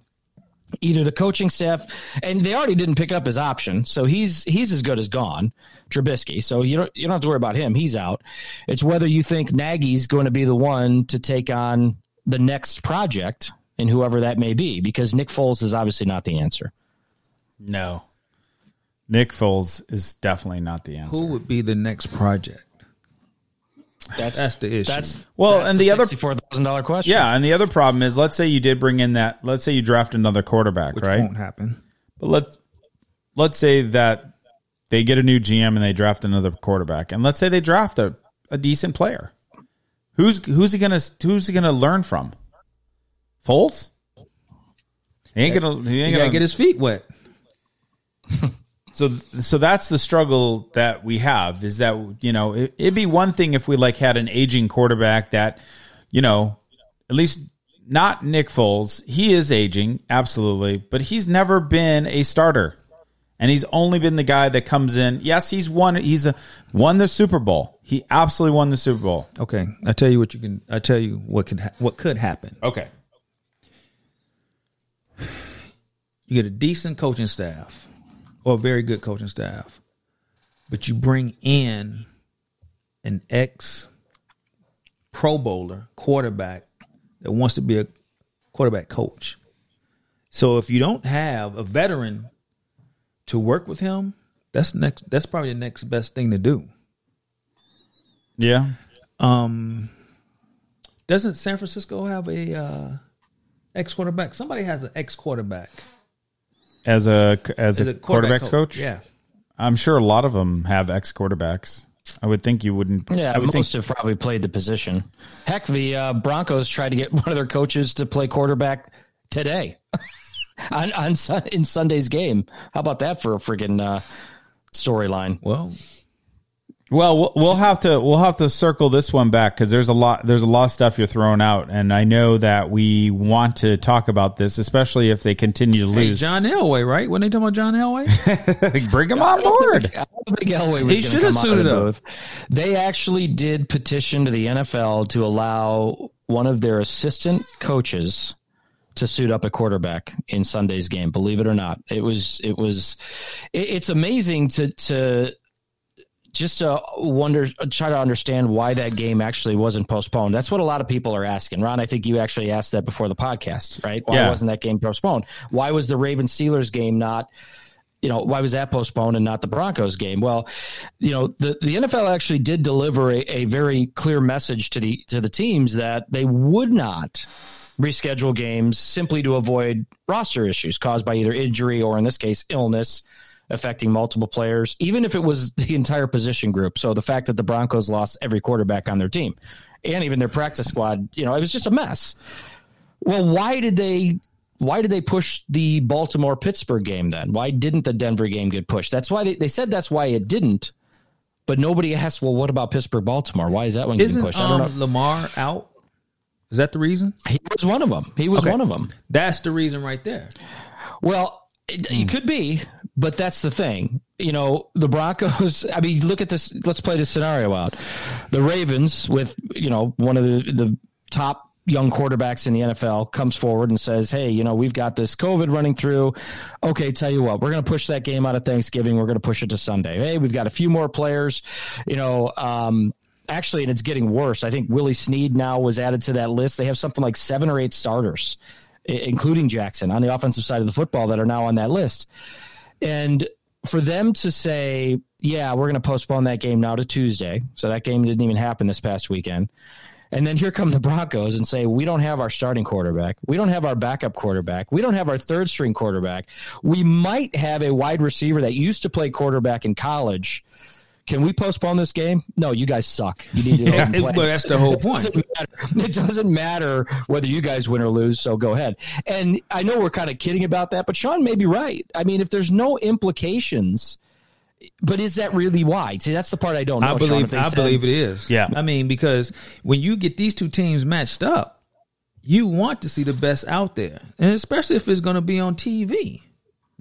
either the coaching staff and they already didn't pick up his option, so he's he's as good as gone, Trubisky. So you don't you don't have to worry about him; he's out. It's whether you think Nagy's going to be the one to take on the next project and whoever that may be, because Nick Foles is obviously not the answer. No. Nick Foles is definitely not the answer. Who would be the next project? That's That's the issue. That's Well, that's and the other- sixty-four thousand dollar question. Yeah, and the other problem is, let's say you did bring in that. Let's say you draft another quarterback, which right? won't happen. But let's let's say that they get a new GM and they draft another quarterback, and let's say they draft a, a decent player. Who's who's he gonna who's he gonna learn from? Foles. He ain't gonna. He ain't You gonna get his feet wet. so so that's the struggle that we have is that you know it, it'd be one thing if we like had an aging quarterback that you know at least not Nick Foles. He is aging absolutely but he's never been a starter. And he's only been the guy that comes in. Yes he's won he's a, won the Super Bowl. He absolutely won the Super Bowl. Okay, I tell you what you can. I tell you what can ha- what could happen. okay. You get a decent coaching staff, or a very good coaching staff, but you bring in an ex Pro Bowler quarterback that wants to be a quarterback coach. So if you don't have a veteran to work with him, that's next. That's probably the next best thing to do. yeah Um, doesn't San Francisco have a uh, ex quarterback? Somebody has an ex quarterback as a as, a, quarterbacks coach, Yeah, I'm sure a lot of them have ex quarterbacks I would think you wouldn't Yeah, I would most think have probably played the position. Heck, the uh, Broncos tried to get one of their coaches to play quarterback today on, on in Sunday's game. How about that for a freaking uh, storyline? well, Well, we'll- we'll have to we'll have to circle this one back because there's a lot there's a lot of stuff you're throwing out, and I know that we want to talk about this, especially if they continue to hey, lose. John Elway, right? When they talking about John Elway, Bring him on board. I don't think Elway was He should to have come out of suited the up. They actually did petition to the NFL to allow one of their assistant coaches to suit up a quarterback in Sunday's game. Believe it or not, it was it was it, it's amazing to to just to wonder, try to understand why that game actually wasn't postponed. That's what a lot of people are asking. Ron, I think you actually asked that before the podcast, right? Why Yeah. wasn't that game postponed? Why was the Ravens Steelers game not? You know, why was that postponed and not the Broncos game? Well, you know, the, the NFL actually did deliver a, a very clear message to the to the teams that they would not reschedule games simply to avoid roster issues caused by either injury or, in this case, illness affecting multiple players, even if it was the entire position group. So the fact that the Broncos lost every quarterback on their team and even their practice squad, you know, it was just a mess. Well, why did they why did they push the Baltimore Pittsburgh game then? Why didn't the Denver game get pushed? That's why they, they said that's why it didn't. But nobody asked, well, what about Pittsburgh Baltimore? Why is that one getting pushed? I don't um, know. Lamar out? Is that the reason? He was one of them. He was Okay. one of them. That's the reason right there. Well, it, it could be, but that's the thing. You know, the Broncos. I mean, look at this. Let's play this scenario out. The Ravens, with you know one of the the top young quarterbacks in the NFL, comes forward and says, "Hey, you know, we've got this COVID running through. Okay, tell you what, we're going to push that game out of Thanksgiving. We're going to push it to Sunday. Hey, we've got a few more players. You know." Um, Actually, and it's getting worse. I think Willie Snead now was added to that list. They have something like seven or eight starters, including Jackson on the offensive side of the football that are now on that list. And for them to say, yeah, we're going to postpone that game now to Tuesday. So that game didn't even happen this past weekend. And then here come the Broncos and say, we don't have our starting quarterback. We don't have our backup quarterback. We don't have our third string quarterback. We might have a wide receiver that used to play quarterback in college. Can we postpone this game? No, you guys suck. You need to Yeah, play. well, that's the whole It point. doesn't matter. It doesn't matter whether you guys win or lose. So go ahead. And I know we're kind of kidding about that, but Sean may be right. I mean, if there's no implications, but is that really why? See, that's the part I don't know. I believe they I said- believe it is. Yeah. I mean, because when you get these two teams matched up, you want to see the best out there, and especially if it's going to be on TV.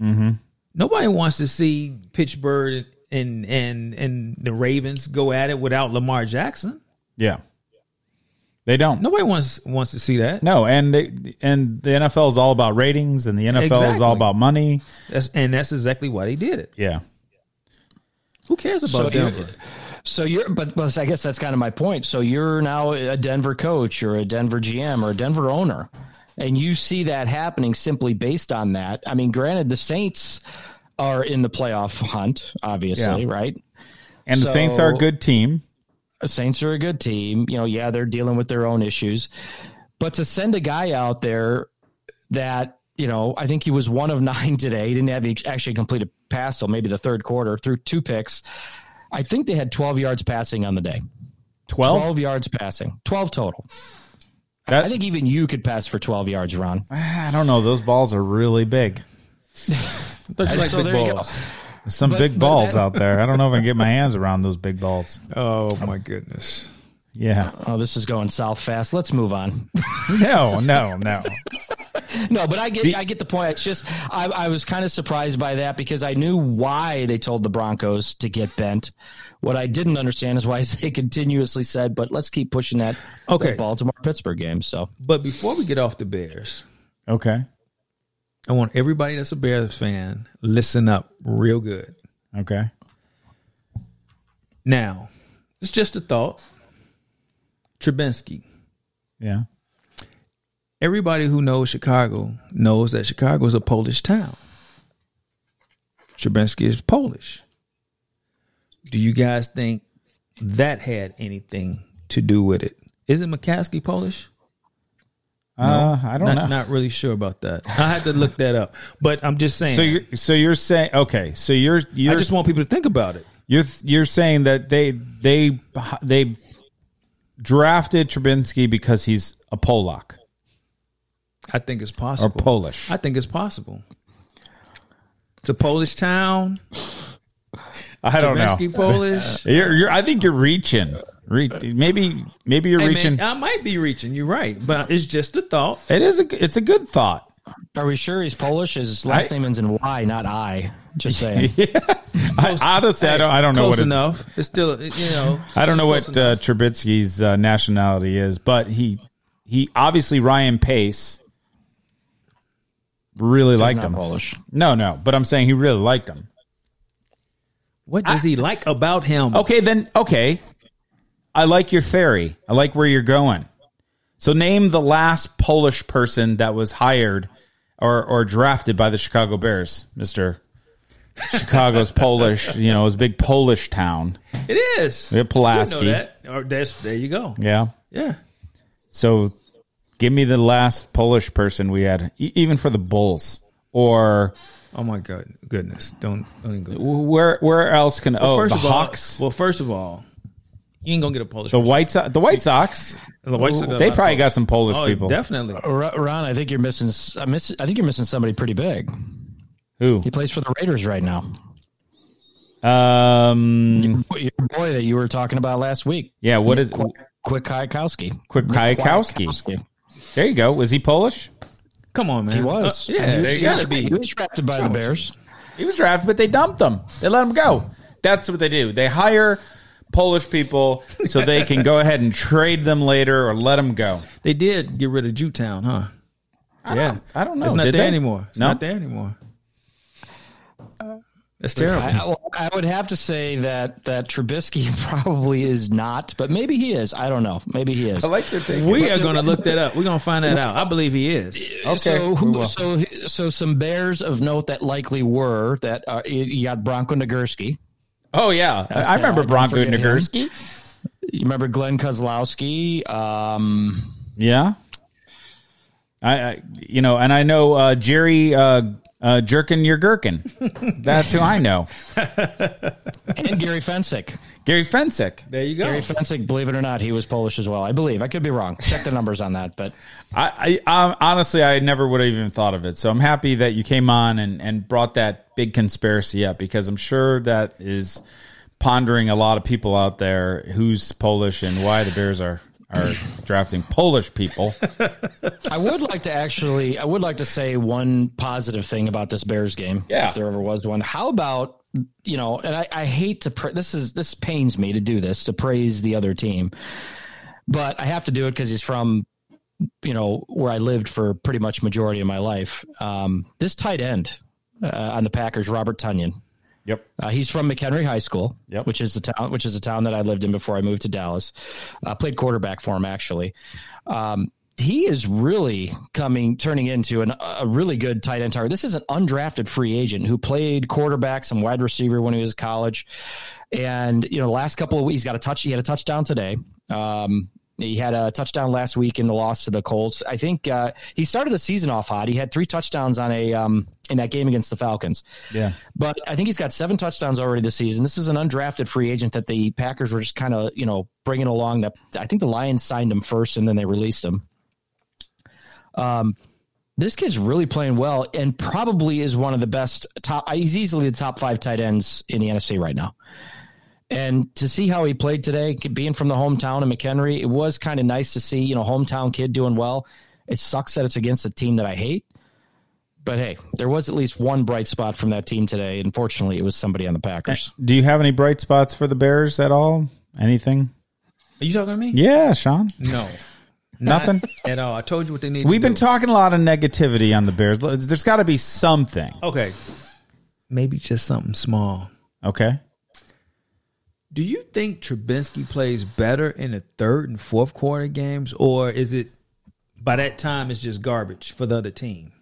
Mm-hmm. Nobody wants to see Pittsburgh and and and the Ravens go at it without Lamar Jackson. Yeah. They don't. Nobody wants wants to see that. No, and they, and the NFL is all about ratings, and the NFL is all about money. That's, and that's exactly why they did it. Yeah, Who cares So about you're- Denver? So you're, but, but I guess that's kind of my point. So you're now a Denver coach or a Denver GM or a Denver owner, and you see that happening simply based on that. I mean, granted, the Saints are in the playoff hunt, obviously, Yeah. right? and the Saints are a good team. The Saints are a good team. You know, yeah, they're dealing with their own issues, but to send a guy out there that you know, I think he was one of nine today. He didn't have actually completed a pass till maybe the third quarter through two picks. I think they had 12 yards passing on the day. 12? 12 yards passing. 12 total. That- I think even you could pass for 12 yards, Ron. I don't know. Those balls are really big. I thought you liked so big there you go. balls. Some But- big but balls that- out there. I don't know if I can get my hands around those big balls. Oh my goodness! Yeah. Oh, this is going south fast. Let's move on. No, no, no. no, but I get I get the point. It's just I, I was kind of surprised by that because I knew why they told the Broncos to get bent. What I didn't understand is why they continuously said, "But let's keep pushing that, Okay. Baltimore Pittsburgh game." So But before we get off the Bears, Okay. I want everybody that's a Bears fan listen up real good. Okay. Now, it's just a thought. Trubinsky. Yeah. Everybody who knows Chicago knows that Chicago is a Polish town. Trubinsky is Polish. Do you guys think that had anything to do with it? Isn't McCaskey Polish? Uh, I don't not, know. Not really sure about that. I had to look that up. But I'm just saying. so you're so you're saying okay. So you're you're I just want people to think about it. you're you're saying that they they they drafted Trubinsky because he's a Polak I think it's or possible. Polish. I think it's possible. It's a Polish town. I don't know. Polish. You're, you're, I think you're reaching. Re- maybe, maybe you're Hey, reaching. man, I might be reaching. You're right, but it's just a thought. it is a, it's a good thought. are we sure he's Polish? His last I- name ends in Y, not I. Just saying. I, honestly, I don't, I don't know Close what his, enough. It's still, you know. I don't know what uh, Trubisky's uh, nationality is, but he, he obviously Ryan Pace really He's liked not him. Polish. No, no, but I'm saying he really liked him. What does he like about him? Okay, then okay. I like your theory. I like where you're going. So name the last Polish person that was hired or or drafted by the Chicago Bears, Mister. Chicago's Polish, you know, it's a big Polish town. It is. We have Pulaski. Know that. Or there you go. Yeah. Yeah. So give me the last Polish person we had, e- even for the Bulls. Or Oh my god, goodness! Don't don't go. where where else can oh first the of all, Hawks, well, first of all, you ain't gonna get a Polish. the person. White Sox, the White Sox. The White Sox They lot of probably got some Polish Oh, people. definitely. Ron, Ron, I think you're missing. s- I miss. I think you're missing somebody pretty big. Who? He plays for the Raiders right now. Um. Your boy that you were talking about last week, Yeah. What is? Quick Kwiatkoski. Quick Kwiatkoski. Kwiatkoski. There you go. Was he Polish? Come on, man. He was. Uh, yeah, He was- there you he was- gotta be. He was drafted by the Bears. He was drafted, but they dumped him. They let him go. That's what they do. They hire Polish people so they can go ahead and trade them later or let them go. They did get rid of Jewtown, huh? yeah, I don't know. It's not Did there they? anymore. It's No? not there anymore. That's terrible. I, I would have to say that that Trubisky probably is not, but maybe he is. I don't know. Maybe he is. I like your thing. we are going to look that up. We're going to find that out. I believe he is. Okay, So, who, so, so some Bears of note that likely were that uh, you- you got Bronco Nagurski. Oh yeah, I, I remember don't Bronco forget him. Nagurski. You remember Glen Kozlowski? Um, Yeah, I, I you know, and I know uh, Jerry uh, uh, Jerkin your gherkin. That's who I know. and Gary Fencik. Gary Fencik. There you go. Gary Fencik, believe it or not, he was Polish as well. I believe. I could be wrong. Check the numbers on that, but I, I, I honestly, I never would have even thought of it. So I'm happy that you came on and, and brought that big conspiracy up because I'm sure that is pondering a lot of people out there who's Polish and why the Bears are are drafting Polish people. I would like to actually, I would like to say one positive thing about this Bears game, Yeah. if there ever was one. How about you know? And I, I hate to pra- this is this pains me to do this to praise the other team, but I have to do it because he's from you know where I lived for pretty much majority of my life. Um, this tight end uh, on the Packers, Robert Tonyan. Yep. Uh, he's from McHenry High School, Yep. which is the town, which is a town that I lived in before I moved to Dallas. Uh, played quarterback for him actually. Um, he is really coming, turning into an, a really good tight end target. This is an undrafted free agent who played quarterback, some wide receiver when he was in college, and you know, the last couple of weeks, he's got a touch. He had a touchdown today. Um, he had a touchdown last week in the loss to the Colts. I think uh, he started the season off hot. He had three touchdowns on a um, in that game against the Falcons. Yeah. But I think he's got seven touchdowns already this season. This is an undrafted free agent that the Packers were just kind of, you know, bringing along. That I think the Lions signed him first and then they released him. Um, this kid's really playing well and probably is one of the best top. He's easily the top five tight ends in the NFC right now. And to see how he played today, being from the hometown of McHenry, it was kind of nice to see, you know, hometown kid doing well. It sucks that it's against a team that I hate. But hey, there was at least one bright spot from that team today. Unfortunately, it was somebody on the Packers. Do you have any bright spots for the Bears at all? Anything? Are you talking to me? Yeah, Sean. No. Nothing. At all. I told you what they need We've to been do. talking a lot of negativity on the Bears. There's got to be something. Okay. Maybe just something small. Okay. Do you think Trubinsky plays better in the third and fourth quarter games, or is it by that time it's just garbage for the other team?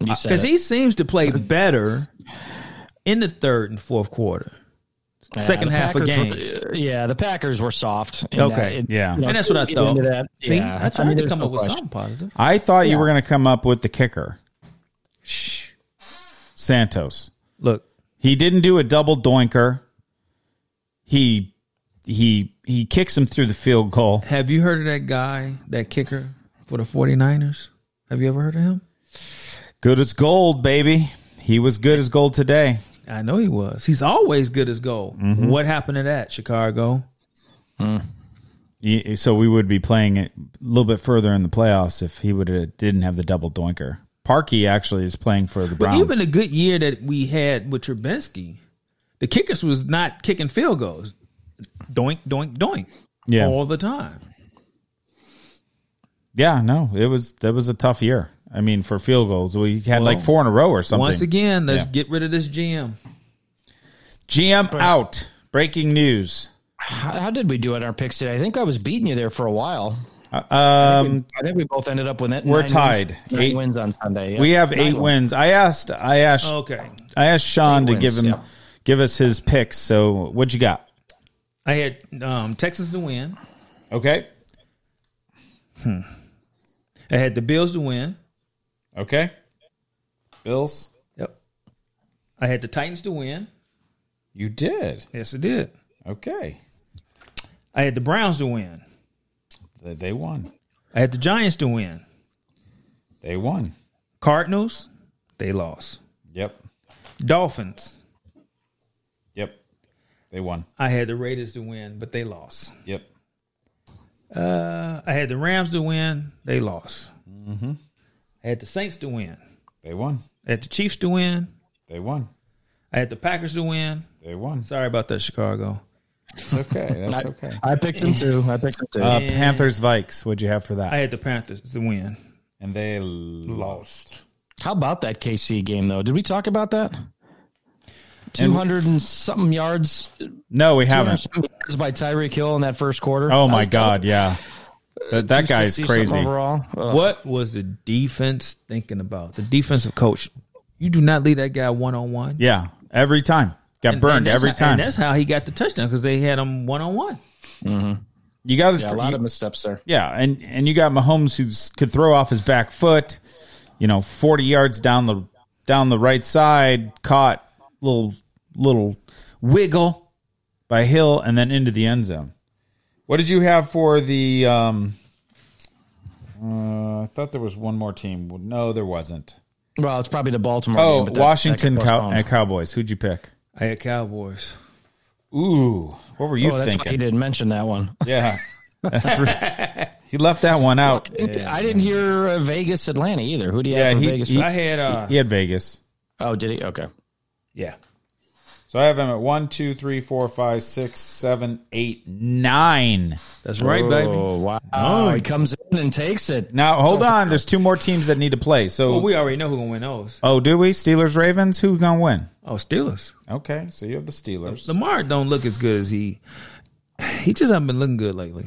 Because uh, he seems to play better in the third and fourth quarter, Yeah, second the half of Packers were- games. Uh, yeah, the Packers were soft. in Okay. that. It- Yeah. you know, and that's what I get thought. into that. See, yeah, I tried mean, to come no up with question. something positive. I thought you were going to come up with the kicker, Shh. Santos. Look, He didn't do a double doinker. He he he kicks him through the field goal. have you heard of that guy, that kicker for the 49ers? Have you ever heard of him? Good as gold, baby. He was good as gold today. I know he was. He's always good as gold. Mm-hmm. What happened to that, Chicago? He- So we would be playing it a little bit further in the playoffs if he would have didn't have the double doinker. Parkey actually is playing for the But Browns. even a good year that we had with Trubinsky, the kickers was not kicking field goals. Doink, doink, doink. Yeah. All the time. yeah, no, it was that was a tough year. I mean, for field goals, we had like four in a row or something. Once again, let's Yeah. get rid of this GM. GM out. Breaking news. How, how did we do at our picks today? I think I was beating you there for a while. Um, I think we both ended up with that. We're nine tied. Wins, nine Eight- wins on Sunday. yeah. we have Nine eight wins. I asked. I asked. Okay. I asked Sean to Eight give him yeah. Give us his picks. So what you got? I had um, Texans to win. Okay. I had the Bills to win. Okay. Bills. Yep. I had the Titans to win. You did. Yes, I did. Okay. I had the Browns to win. They- won. I had the Giants to win. They won. Cardinals, they lost. Yep. Dolphins. They won. I had the Raiders to win, but they lost. Yep. Uh, I had the Rams to win. They lost. Mm-hmm. I had the Saints to win. They won. I had the Chiefs to win. They won. I had the Packers to win. They won. Sorry about that, Chicago. It's okay. That's okay. I picked them too. I picked him too. Uh, Panthers Vikes. What'd you have for that? I had the Panthers to win. and they lost. How about that KC game though? Did we talk about that? Two hundred and something yards, No, we haven't. yards by Tyreek Hill in that first quarter. Oh my was God! Yeah, that that guy's 260 something crazy. overall. Ugh. What was the defense thinking about? The defensive coach. You do not leave that guy one on one. Yeah, every time got burned every time. And that's how he got the touchdown because they had him one on one. you got Yeah, a lot of missteps there. Yeah, and and you got Mahomes who could throw off his back foot, you know, forty yards down the down the right side, caught little little wiggle by Hill, and then into the end zone. What did you have for the? Um, uh, I thought there was one more team. No, there wasn't. Well, it's probably the Baltimore. Oh, game, but that- Washington that Cow- postponed. uh, Cowboys. Who'd you pick? I had Cowboys. Ooh, what were you Oh, that's why thinking? you didn't mention that one. Yeah, that's re- he left that one out. I didn't hear uh, Vegas, Atlanta either. Who do you Yeah, have for he- Vegas? he- I had uh He had Vegas. oh, did he? Okay. Yeah. So I have him at one, two, three, four, five, six, seven, eight, nine. That's right, oh, baby. Oh wow! he comes in and takes it. Now hold on. There's two more teams that need to play. So Well, we already know who's gonna win those. oh, do we? Steelers, Ravens. Who's gonna win? Oh, Steelers. Okay, so you have the Steelers. Lamar don't look as good as he. He just hasn't been looking good lately.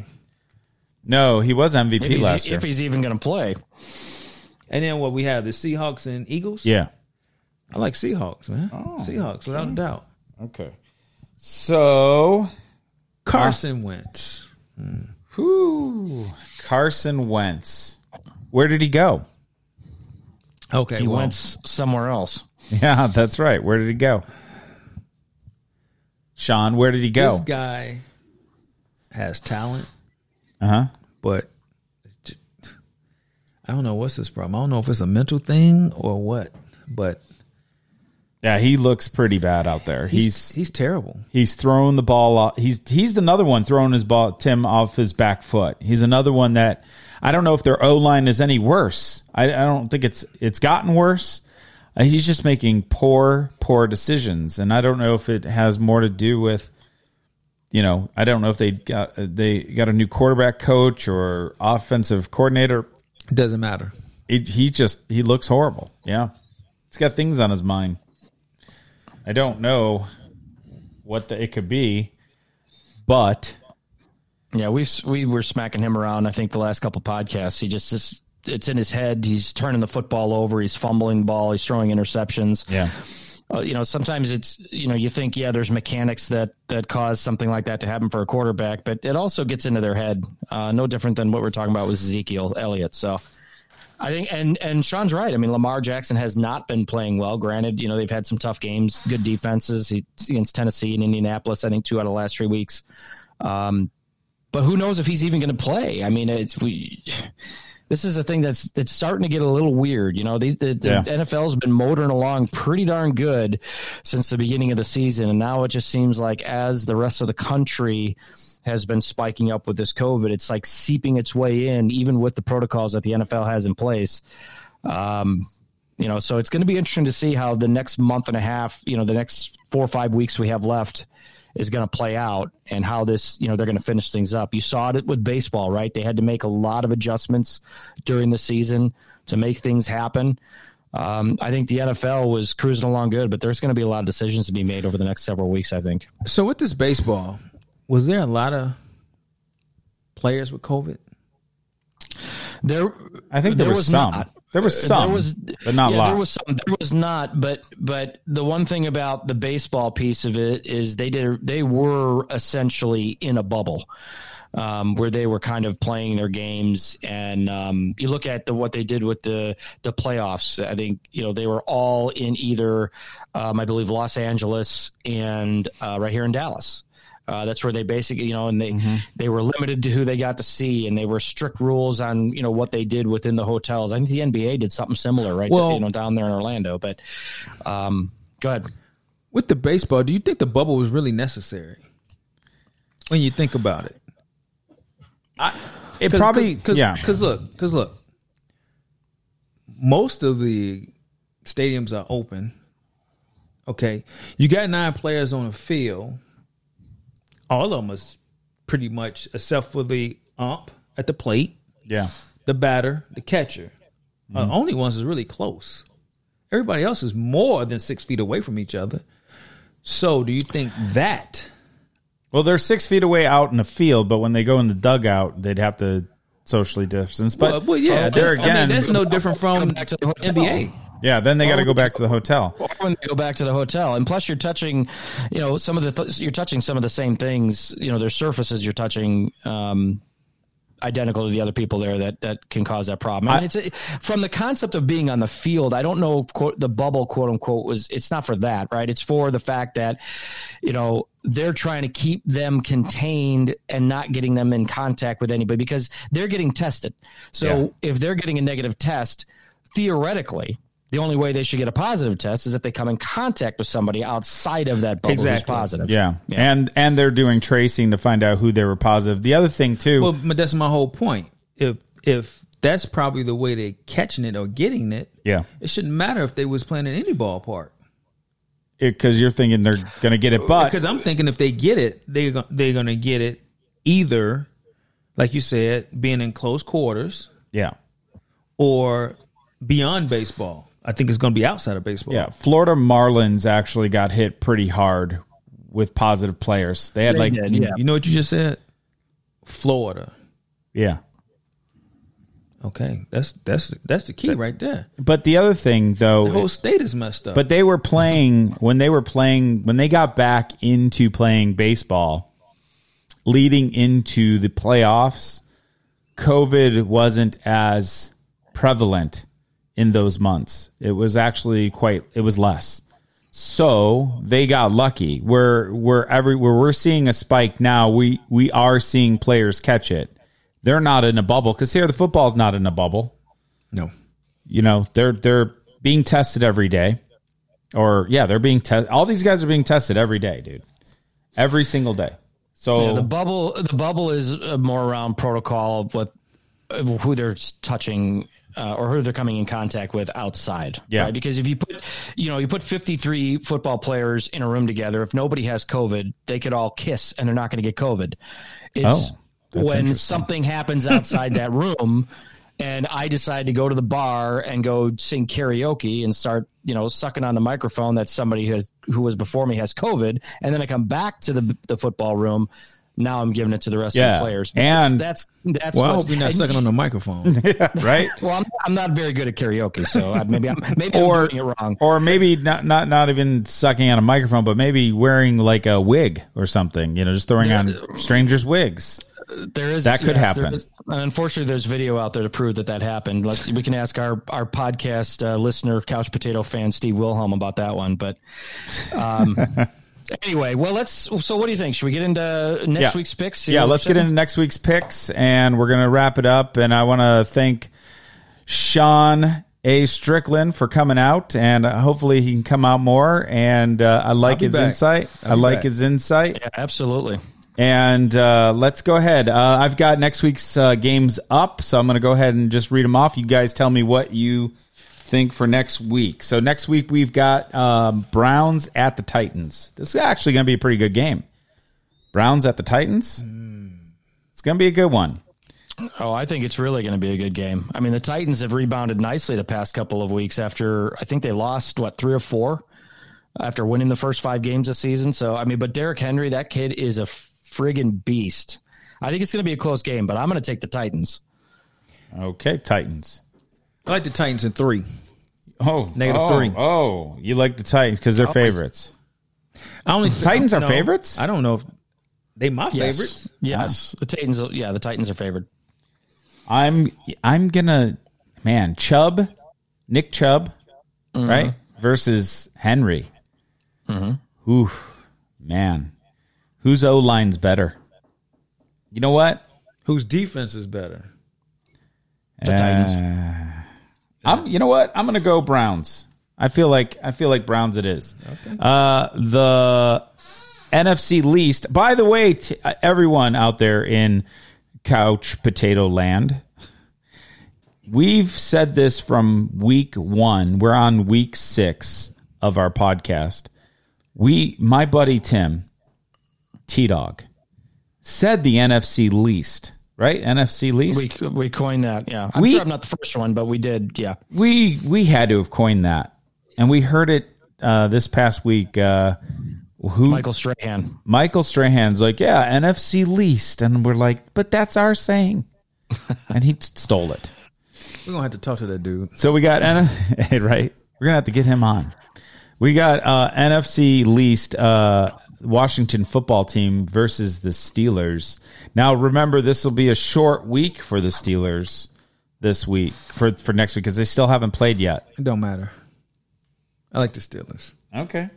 No, he was MVP If he's, last year. if he's even going to play, And then what we have the Seahawks and Eagles. Yeah. I like Seahawks, man. Seahawks without a doubt. Okay. So, Carson Wentz. who? Carson Wentz. Where did he go? Okay, he well, went somewhere else. Yeah, that's right. Where did he go? Sean, where did he go? this guy has talent, Uh huh. but I don't know what's his problem. I don't know if it's a mental thing or what, but Yeah, he looks pretty bad out there. he's He's he's terrible. He's throwing the ball off. He's he's another one throwing his ball Tim off his back foot. He's another one that I don't know if their O line is any worse. I, I don't think it's it's gotten worse. Uh, he's just making poor poor decisions, and I don't know if it has more to do with you know I don't know if they got they got a new quarterback coach or offensive coordinator. Doesn't matter. It, he just he looks horrible. Yeah, he's got things on his mind. I don't know what the, it could be, but Yeah, we we were smacking him around. I think the last couple podcasts, he just just it's in his head. He's turning the football over. He's fumbling the ball. He's throwing interceptions. yeah, Uh, you know, sometimes it's you know you think yeah, there's mechanics that that cause something like that to happen for a quarterback, but it also gets into their head. Uh, no different than what we're talking about with Ezekiel Elliott. So. I think, and and Sean's right. I mean, Lamar Jackson has not been playing well. Granted, you know they've had some tough games, good defenses he, against Tennessee and Indianapolis. I think two out of the last three weeks. Um, but who knows if he's even going to play? I mean, it's we. This is a thing that's that's starting to get a little weird. You know, the, the, the Yeah. NFL's been motoring along pretty darn good since the beginning of the season, and now it just seems like as the rest of the country has been spiking up with this COVID, it's like seeping its way in, even with the protocols that the NFL has in place. Um, you know, so it's going to be interesting to see how the next month and a half, you know, the next four or five weeks we have left is going to play out and how this, you know, they're going to finish things up. You saw it with baseball, right? They had to make a lot of adjustments during the season to make things happen. Um, I think the NFL was cruising along good, but there's going to be a lot of decisions to be made over the next several weeks. I think. So with this baseball, was there a lot of players with COVID? There, I think there, was, some. not. There was some, there was, but not a yeah, lot. There was some. There was not. But but the one thing about the baseball piece of it is they did. They were essentially in a bubble. Um, where they were kind of playing their games, and um, you look at the what they did with the the playoffs. I think you know they were all in either, um, I believe, Los Angeles and uh, right here in Dallas. Uh, that's where they basically, you know, and they Mm-hmm. they were limited to who they got to see, and they were strict rules on you know what they did within the hotels. I think the NBA did something similar, right? Well- you know, down there in Orlando. But um, go ahead. With the baseball, do you think the bubble was really necessary? When you think about it, it probably, cause, yeah. Because look, because look, most of the stadiums are open. Okay, you got nine players on the field. All of them is pretty much, except for the ump at the plate, Yeah. the batter, the catcher. Uh, Mm-hmm. only ones is really close. Everybody else is more than six feet away from each other. So, do you think that? Well, they're six feet away out in the field, but when they go in the dugout, they'd have to socially distance. But well, well, yeah, there that's- I again, mean, that's no different from back to the. NBA. Yeah, then they got to go back to the hotel. Or when they go back to the hotel, and plus you're touching, you know, some of the th- you're touching some of the same things. You know, there's surfaces you're touching. Um, identical to the other people there that that can cause that problem. I mean, it's a, from the concept of being on the field. I don't know if quote, the bubble quote unquote was. It's not for that, right? It's for the fact that you know they're trying to keep them contained and not getting them in contact with anybody because they're getting tested. So if they're getting a negative test, theoretically. The only way they should get a positive test is if they come in contact with somebody outside of that bubble who's positive. Yeah. and and they're doing tracing to find out who they were positive. The other thing too, Well, but that's my whole point. If if that's probably the way they're catching it or getting it, yeah, it shouldn't matter if they was playing in any ballpark. because you're thinking they're going to get it, but Because I'm thinking if they get it, they they're gonna get it either, like you said, being in close quarters yeah, or beyond baseball. I think it's gonna be outside of baseball. yeah. Florida Marlins actually got hit pretty hard with positive players. They had They like, did, yeah. You know what you just said? Florida. yeah. Okay, that's that's that's the key right there. But the other thing though, The whole state is messed up. But they were playing when they were playing when they got back into playing baseball, leading into the playoffs. COVID wasn't as prevalent in those months. It was actually quite. It was less. So they got lucky. Where where every where we're seeing a spike now, we we are seeing players catch it. They're not in a bubble because here the football's not in a bubble no. you know they're they're being tested every day or yeah they're being tested all these guys are being tested every day dude every single day so Yeah, the bubble the bubble is uh, more around protocol with uh, who they're touching uh, or who they're coming in contact with outside. Yeah. Right? Because if you put you know you put 53 football players in a room together, if nobody has COVID, they could all kiss and they're not going to get COVID. It's Oh, when something happens outside that room. And I decide to go to the bar and go sing karaoke and start, you know, sucking on the microphone that somebody has, who was before me has COVID, and then I come back to the the football room. Now I'm giving it to the rest Yeah. of the players. And- that's that's Well, I hope you're not sucking on the microphone. right Well, I'm, I'm not very good at karaoke, so I, maybe I'm maybe Or- I'm doing it wrong. or maybe not not not even sucking on a microphone but maybe wearing like a wig or something you know just throwing on strangers wigs There is That could there happen. is- unfortunately, there's video out there to prove that that happened. Let's we can ask our our podcast uh, listener, couch potato fan Steve Wilhelm about that one. But um, anyway, well, let's. So, what do you think? Should we get into next Yeah. week's picks? Yeah let's get into next week's picks and we're gonna wrap it up and i want to thank sean a strickland for coming out and uh, hopefully he can come out more and uh, i like his back. insight i I'll be like back. his insight Yeah, absolutely. And uh, let's go ahead. Uh, I've got next week's uh, games up, so I'm going to go ahead and just read them off. You guys tell me what you think for next week. So next week we've got um, Browns at the Titans. This is actually going to be a pretty good game. Browns at the Titans. It's going to be a good one. Oh, I think it's really going to be a good game. I mean, the Titans have rebounded nicely the past couple of weeks after I think they lost what three or four after winning the first five games this season. So I mean, but Derrick Henry, that kid is a friggin' beast. I think it's going to be a close game, but I'm going to take the Titans. Okay, Titans. I like the Titans in three. Oh, Negative oh, three. Oh, you like the Titans because they're Always. favorites. I only Titans are no, favorites? I don't know if they my Yes. favorites. Yes, ah. the Titans. Yeah, the Titans are favored. I'm I'm gonna man Chubb, Nick Chubb, mm-hmm. right versus Henry. Mm-hmm. Ooh, man, whose O line's better? You know what? Whose defense is better? The Titans. Uh, I'm. You know what? I'm gonna go Browns. I feel like I feel like Browns. It is. Uh, the NFC least. By the way, t- uh, everyone out there in couch potato land, we've said this from week one. We're on week six of our podcast. We, my buddy Tim, T Dog, said the NFC least. Right, NFC least. We we coined that. Yeah, I'm We- sure I'm not the first one, but we did. Yeah, we we had to have coined that, and we heard it uh, this past week. Uh, who Michael Strahan. Michael Strahan's like, yeah, NFC least, and we're like, but that's our saying, and he stole it. We're gonna have to talk to that dude. So we got N- right. We're gonna have to get him on. We got uh, NFC least uh, Washington football team versus the Steelers. Now remember, this will be a short week for the Steelers this week for for next week because they still haven't played yet. It don't matter. I like the Steelers. Okay.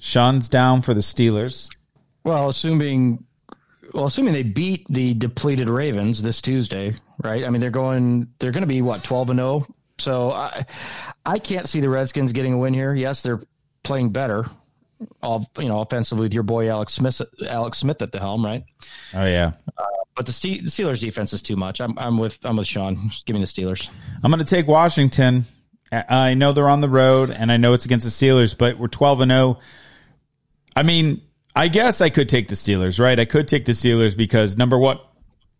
Sean's down for the Steelers. Well, assuming well, assuming they beat the depleted Ravens this Tuesday, right? I mean, they're going they're going to be what 12 and 0. So I I can't see the Redskins getting a win here. Yes, they're playing better. All you know, offensively with your boy Alex Smith, Alex Smith at the helm, right? Oh yeah. Uh, but the, Ste- the Steelers defense is too much. I'm, I'm with I'm with Sean. Just give me the Steelers. I'm going to take Washington. I I know they're on the road, and I know it's against the Steelers, but we're 12 and 0. I mean, I guess I could take the Steelers, right? I could take the Steelers because number one,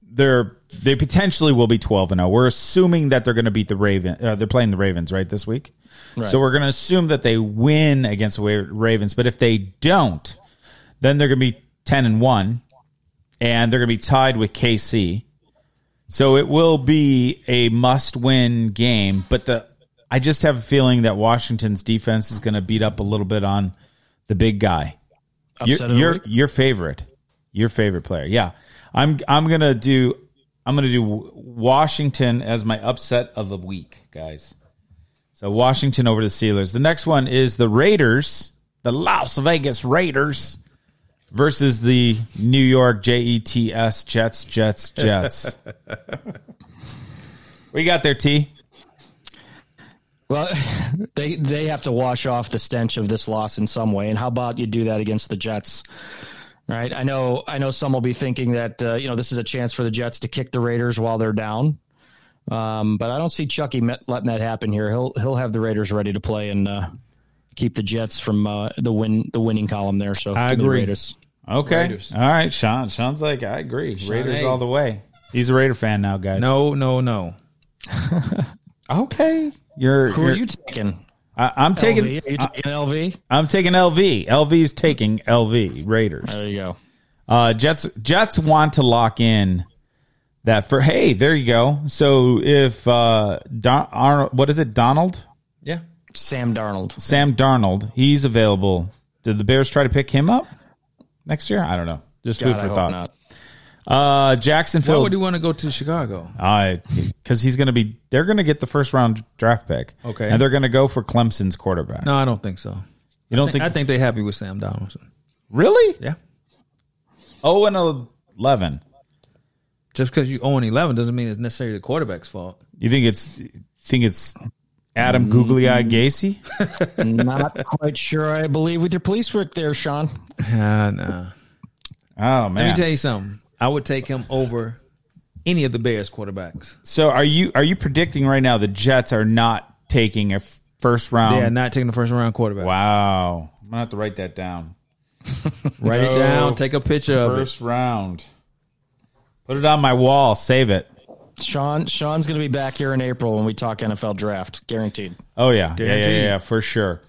they're they potentially will be 12 and 0. We're assuming that they're going to beat the Raven. Uh, they're playing the Ravens, right, this week. So we're going to assume that they win against the Ravens. But if they don't, then they're going to be 10 and one, and they're going to be tied with KC. So it will be a must-win game, but the I just have a feeling that Washington's defense is going to beat up a little bit on the big guy. Your Upset of the your, your favorite, your favorite player. Yeah, I'm I'm gonna do I'm gonna do Washington as my upset of the week, guys. So Washington over the Steelers. The next one is the Raiders, the Las Vegas Raiders versus the New York Jets, Jets, Jets, Jets. we got there, T. Well, they they have to wash off the stench of this loss in some way. And how about you do that against the Jets? Right? I know I know some will be thinking that uh, you know this is a chance for the Jets to kick the Raiders while they're down. Um, but I don't see Chucky met, letting that happen here. He'll he'll have the Raiders ready to play and uh, keep the Jets from uh, the win the winning column there. So I give me the agree. Raiders. Okay. Raiders. All right, Sean. Sounds like, I agree. Raiders A. all the way. He's a Raider fan now, guys. No, no, no. Okay. You're. Who you're are you taking? I, I'm taking. LV? Are you taking LV? I'm taking LV. LV's taking LV. Raiders. There you go. Uh, Jets. Jets want to lock in that for. Hey, there you go. So if uh, Don, Arnold, what is it? Donald, Yeah. Sam Darnold. Sam Darnold. He's available. Did the Bears try to pick him up next year? I don't know. Just food God, I for hope thought. Not. Uh, Why Jacksonville. would you want to go to Chicago? I because he's going to be. They're going to get the first round draft pick. Okay. and they're going to go for Clemson's quarterback. No, I don't think so. you don't I think, think? I think they're happy with Sam Donaldson. really? Yeah. Oh, and eleven. Just because you own 11 doesn't mean it's necessarily the quarterback's fault. You think it's think it's Adam Googly Eye Gase? Not quite sure I believe with your police work there, Sean. Ah, nah. Oh Let me tell you something. I would take him over any of the Bears quarterbacks. so are you are you predicting right now the Jets are not taking a f- first round? They are not taking the first round quarterback. Wow. I'm gonna have to write that down. Write No. it down. Take a picture of it. First round. Put it on my wall. Save it. Sean Sean's going to be back here in April when we talk NFL draft, guaranteed. Oh yeah, yeah, yeah, yeah, yeah, for sure.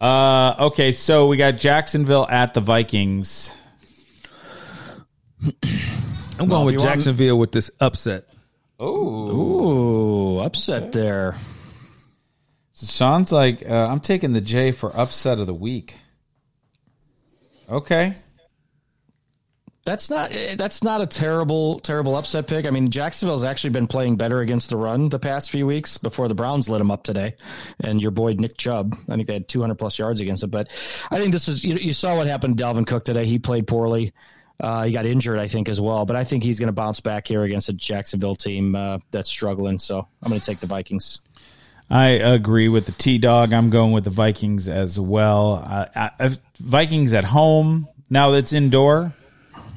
Uh, okay, so we got Jacksonville at the Vikings. I'm if going with you want- Jacksonville with this upset. Oh. Ooh, upset there. Sean's like, uh, I'm taking the J for upset of the week. Okay. That's not eh, that's not a terrible terrible upset pick. I mean, Jacksonville's actually been playing better against the run the past few weeks before the Browns lit them up today. And your boy Nick Chubb, I think they had 200 plus yards against it. But I think this is you, you saw what happened to Dalvin Cook today. He played poorly. Uh, he got injured, I think, as well. But I think he's going to bounce back here against a Jacksonville team uh, that's struggling. So I'm going to take the Vikings. I agree with the T Dog. I'm going with the Vikings as well. Uh, Vikings at home. Now it's indoor,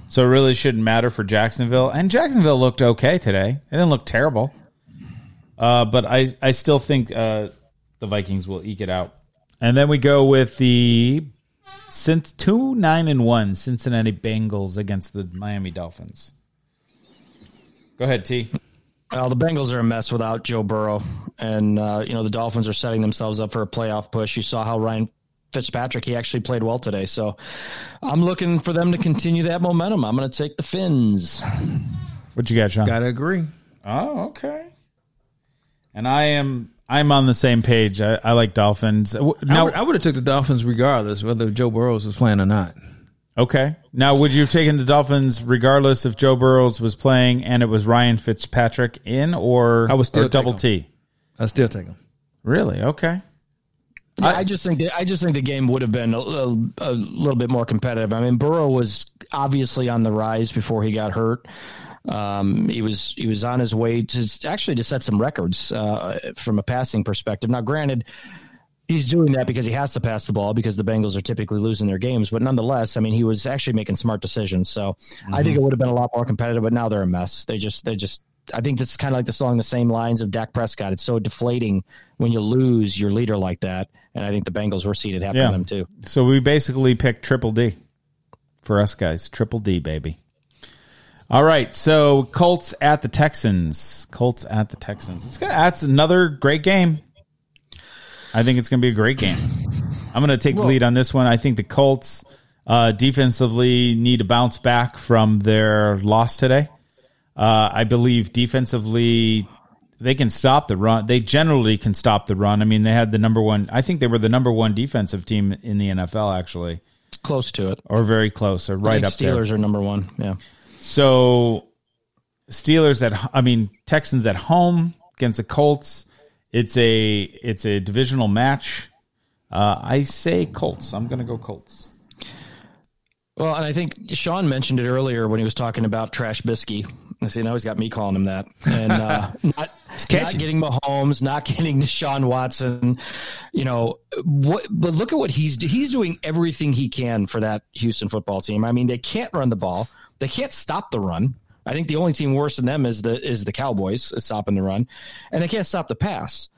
so it really shouldn't matter for Jacksonville. And Jacksonville looked okay today. It didn't look terrible. Uh, but I, I still think uh, the Vikings will eke it out. And then we go with the since two nine and one Cincinnati Bengals against the Miami Dolphins. Go ahead, T. Well, the Bengals are a mess without Joe Burrow, and uh, you know the Dolphins are setting themselves up for a playoff push. You saw how Ryan Fitzpatrick he actually played well today, so I'm looking for them to continue that momentum. I'm going to take the Finns. What you got, Sean? Gotta agree. Oh, okay. And I am I'm on the same page. I, I like Dolphins. W- I Now, would, I would have took the Dolphins regardless whether Joe Burrows was playing or not. okay. Now, would you have taken the Dolphins regardless if Joe Burrows was playing and it was Ryan Fitzpatrick in, or I would still or double take T? I still take them. Really? Okay. Yeah, I, just think that, I just think the game would have been a, little- a little bit more competitive. I mean, Burrow was obviously on the rise before he got hurt. Um, he was he was on his way to actually to set some records uh, from a passing perspective. Now, granted, he's doing that because he has to pass the ball because the Bengals are typically losing their games. But nonetheless, I mean, he was actually making smart decisions. So I think it would have been a lot more competitive. But now they're a mess. They just they just. I think this is kind of like the song, the same lines of Dak Prescott. It's so deflating when you lose your leader like that, and I think the Bengals were seated half Yeah. of them too. So we basically picked triple D for us guys. Triple D, baby. All right. So Colts at the Texans. Colts at the Texans. It's got, that's another great game. I think it's going to be a great game. I'm going to take the lead on this one. I think the Colts uh, defensively need to bounce back from their loss today. Uh, I believe defensively they can stop the run. They generally can stop the run. I mean, they had the number one. I think they were the number one defensive team in the NFL, actually, Close to it. or very close, or right up there. Steelers are number one. Yeah. So Steelers at I mean Texans at home against the Colts. It's a it's a divisional match. Uh, I say Colts. I'm going to go Colts. Well, and I think Sean mentioned it earlier when he was talking about Trash Bisky. See, now he's got me calling him that. And uh, not, not getting Mahomes, not getting Deshaun Watson. You know, what, but look at what he's he's doing everything he can for that Houston football team. I mean, they can't run the ball. They can't stop the run. I think the only team worse than them is the is the Cowboys stopping the run, and they can't stop the pass.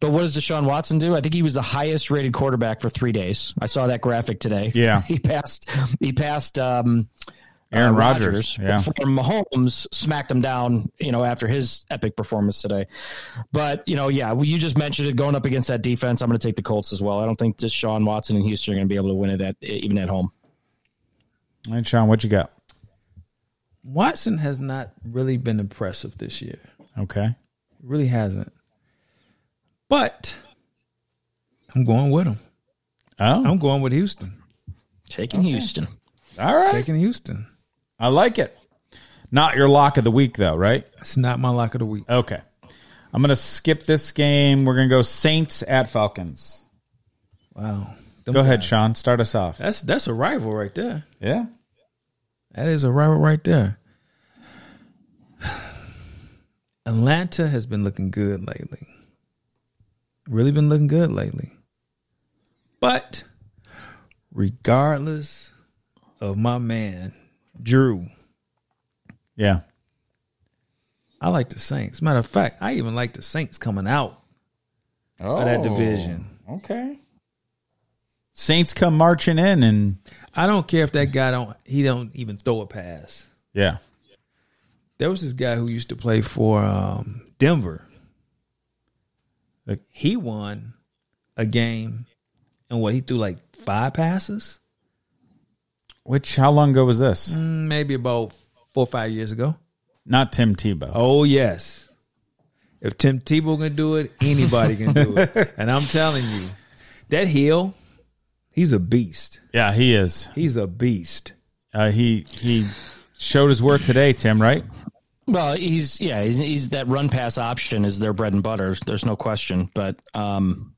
But what does Deshaun Watson do? I think he was the highest rated quarterback for three days. I saw that graphic today. Yeah. he passed. He passed. Um, Aaron uh, Rodgers, yeah. before Mahomes smacked him down, you know, after his epic performance today. But you know, yeah, well, you just mentioned it going up against that defense. I'm going to take the Colts as well. I don't think Deshaun Watson and Houston are going to be able to win it at even at home. All right, Sean, what you got? Watson has not really been impressive this year. Okay. Really hasn't. But I'm going with him. Oh, I'm going with Houston. Taking Houston. all right. Taking Houston. I like it. Not your lock of the week, though, right? It's not my lock of the week. Okay. I'm going to skip this game. We're going to go Saints at Falcons. Wow. Them Go ahead. Sean. Start us off. That's that's a rival right there. Yeah. That is a rival right there. Atlanta has been looking good lately. Really been looking good lately. But regardless of my man, Drew, Yeah. I like the Saints. Matter of fact, I even like the Saints coming out Oh, of that oh, division. Okay. Saints come marching in and I don't care if that guy don't he don't even throw a pass. yeah. There was this guy who used to play for um, Denver. Like- he won a game, and what he threw like five passes, Which how long ago was this? Mm, maybe about four or five years ago. Not Tim Tebow. Oh yes, if Tim Tebow can do it, anybody can do it. And I'm telling you, that Hill, he's a beast. Yeah, he is. He's a beast. Uh, he he showed his worth today, Tim. Right? Well, he's yeah, he's, he's that run pass option is their bread and butter. There's no question. But um,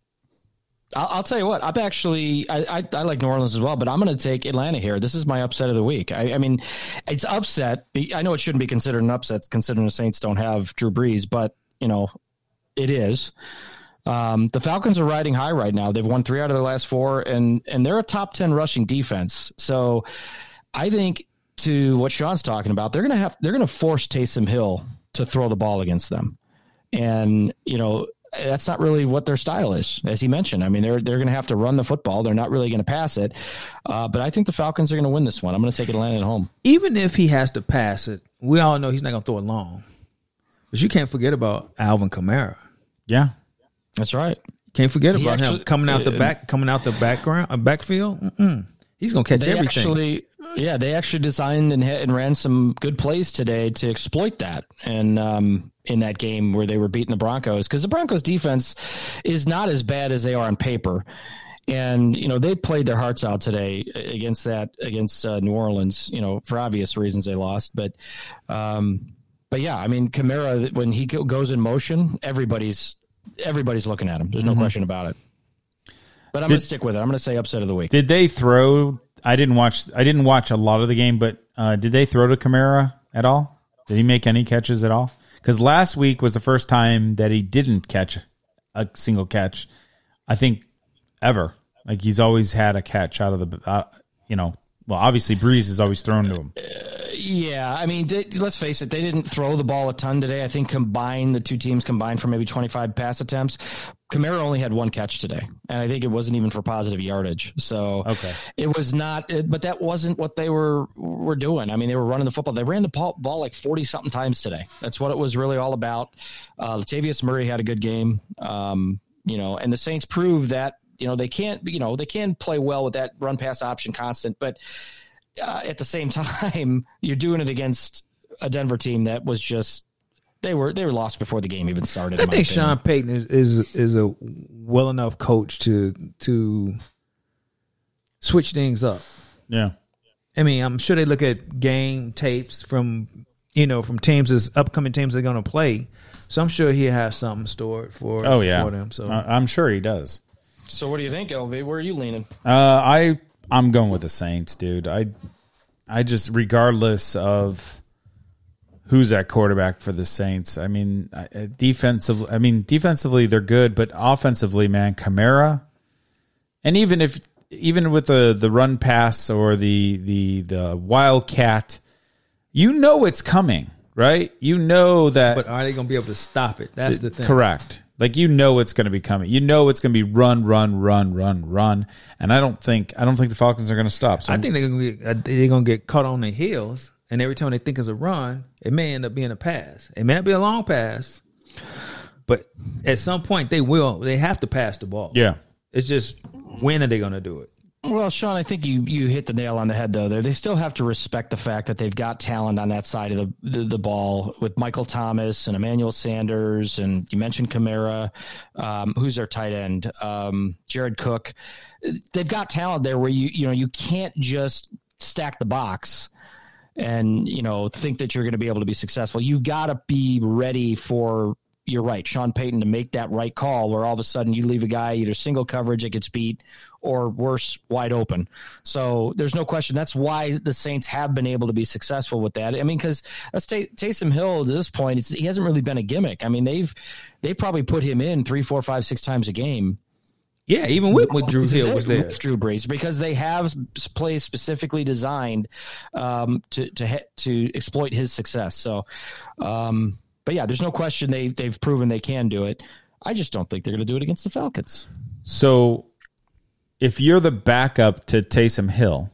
I'll, I'll tell you what, I'm actually I, I, I like New Orleans as well, but I'm going to take Atlanta here. This is my upset of the week. I, I mean, it's upset. I know it shouldn't be considered an upset considering the Saints don't have Drew Brees, but you know, it is. Um, the Falcons are riding high right now. They've won three out of their last four, and and they're a top ten rushing defense. So I think to what Sean's talking about, they're gonna have they're gonna force Taysom Hill to throw the ball against them, and you know that's not really what their style is, as he mentioned. I mean, they're they're gonna have to run the football. They're not really gonna pass it, uh, but I think the Falcons are gonna win this one. I'm gonna take Atlanta at home. Even if he has to pass it, we all know he's not going to throw it long. But you can't forget about Alvin Kamara. Yeah. That's right. Can't forget He about him coming out the back, coming out the background, uh, backfield. Mm-mm. He's going to catch They everything. actually, yeah, they actually designed and, and ran some good plays today to exploit that. And um, in that game where they were beating the Broncos, because the Broncos defense is not as bad as they are on paper. And you know they played their hearts out today against that against uh, New Orleans. You know for obvious reasons they lost, but um, but yeah, I mean Kamara when he goes in motion, everybody's everybody's looking at him. There's no question about it. But I'm gonna stick with it. I'm going to say upset of the week. Did they throw? I didn't watch. I didn't watch a lot of the game, but uh, did they throw to Kamara at all? Did he make any catches at all? Because last week was the first time that he didn't catch a single catch. I think ever. Like he's always had a catch out of the. Uh, you know, well, obviously Brees is always thrown to him. Yeah, I mean, let's face it, they didn't throw the ball a ton today. I think combined, the two teams combined for maybe 25 pass attempts. Kamara only had one catch today, and I think it wasn't even for positive yardage. So Okay. it was not, it, but that wasn't what they were were doing. I mean, they were running the football. They ran the ball, ball like 40 something times today. That's what it was really all about. Uh, Latavius Murray had a good game, um, you know, and the Saints proved that. You know they can't. You know they can play well with that run pass option constant, but uh, at the same time, you're doing it against a Denver team that was just they were they were lost before the game even started. I think opinion. Sean Payton is, is is a well enough coach to to switch things up. Yeah. I mean, I'm sure they look at game tapes from you know from teams as upcoming teams they're going to play. So I'm sure he has something stored for Oh yeah. for them. So I- I'm sure he does. So what do you think, LV? Where are you leaning? Uh, I I'm going with the Saints, dude. I I just regardless of who's at quarterback for the Saints. I mean, I- uh, defensive. I mean, defensively they're good, but offensively, man, Kamara, and even if even with the the run pass or the the the wildcat, you know it's coming, right? You know that but are they going to be able to stop it? That's the thing. Correct. Like you know it's going to be coming. You know it's going to be run, run, run, run, run. And I don't think I don't think the Falcons are going to stop. So I think they're going to get uh, they're going to get caught on their heels, and every time they think it's a run, it may end up being a pass. It may not be a long pass, but at some point they will. They have to pass the ball. yeah. It's just when are they going to do it? Well, Sean, I think you you hit the nail on the head though. There, they still have to respect the fact that they've got talent on that side of the, the the ball with Michael Thomas and Emmanuel Sanders, and you mentioned Kamara, um, who's their tight end, um, Jared Cook. They've got talent there where you you know you can't just stack the box and you know think that you're going to be able to be successful. You've got to be ready for. You're right, Sean Payton, to make that right call where all of a sudden you leave a guy either single coverage that gets beat or worse, wide open. So there's no question. That's why the Saints have been able to be successful with that. I mean, because let's take Taysom Hill to this point, it's, he hasn't really been a gimmick. I mean, they've they probably put him in three, four, five, six times a game. Yeah, even with, with Drew Hill was there. Drew Brees because they have plays specifically designed um, to to to exploit his success. So, um, but yeah, there's no question they they've proven they can do it. I just don't think they're going to do it against the Falcons. So if you're the backup to Taysom Hill,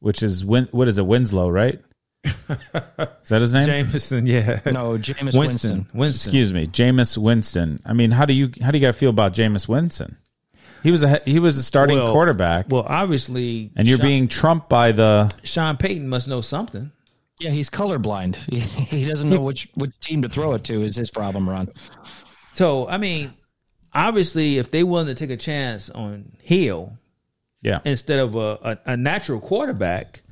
which is Win, what is it Winslow, right? Is that his name? Jameson, yeah. No, Jameis Winston. Winston. Winston. Excuse me, Jameis Winston. I mean, how do you how do you guys feel about Jameis Winston? He was a he was a starting Well- quarterback, Well, obviously, and you're Sean, being trumped by the. Sean Payton must know something. Yeah, he's colorblind. He, he doesn't know which which team to throw it to. Is his problem, Ron? So, I mean, obviously, if they willing to take a chance on Hill Yeah, instead of a, a, a natural quarterback,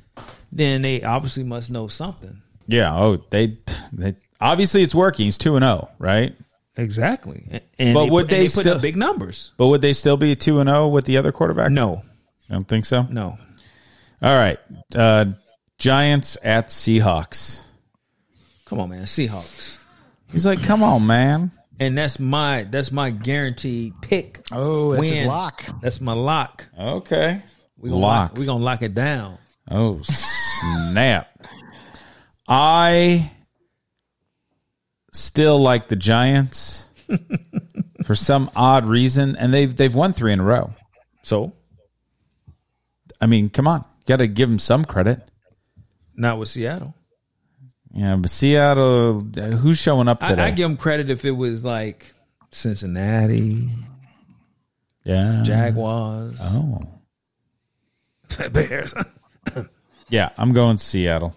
then they obviously must know something. yeah. Oh, they they obviously it's working. He's two and zero, right? Exactly. And- And But they would put, they put still- up big numbers? But would they still be two and zero with the other quarterback? No, I don't think so. no. All right, uh, Giants at Seahawks. Come on, man. Seahawks. He's like, come on, man. And that's my that's my guaranteed pick. Oh, it's his Win. lock. That's my lock. Okay, We gonna Lock. lock. We gonna lock it down. Oh snap! I still like the Giants for some odd reason, and they've they've won three in a row. So I mean, come on, got to give them some credit. not with Seattle. Yeah, but Seattle, who's showing up today? I, I give them credit if it was like Cincinnati, yeah, Jaguars, Oh, Bears. yeah, I'm going Seattle.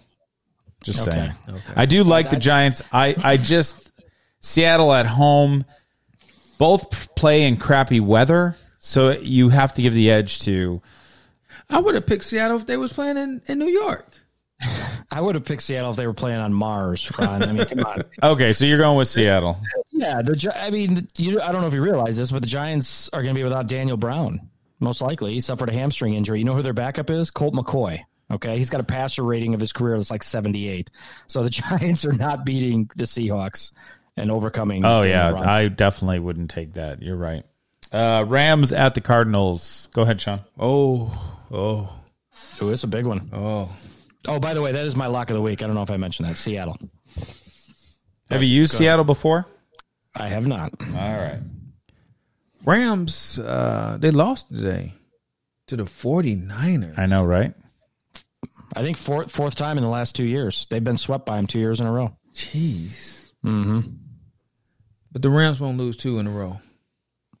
Just Okay. saying. I do like the Giants. I I just Seattle at home. Both play in crappy weather, so you have to give the edge to. I would have picked Seattle if they was playing in, in New York. I would have picked Seattle if they were playing on Mars. Ron. I mean, come on. Okay, so you're going with Seattle. Yeah, the I mean, you, I don't know if you realize this, but the Giants are going to be without Daniel Brown most likely. He suffered a hamstring injury. You know who their backup is? Colt McCoy. Okay, he's got a passer rating of his career that's like 78. So the Giants are not beating the Seahawks and overcoming. Oh Daniel yeah, Brown. I definitely wouldn't take that. You're right. Uh, Rams at the Cardinals. Go ahead, Sean. Oh, oh, Ooh, it's a big one. oh. Oh, by the way, that is my lock of the week. I don't know if I mentioned that. Seattle. Have you used Seattle before? I have not. All right. Rams, uh, they lost today to the 49ers. I know, right? I think fourth fourth time in the last two years. They've been swept by him two years in a row. Jeez. Mm-hmm. But the Rams won't lose two in a row.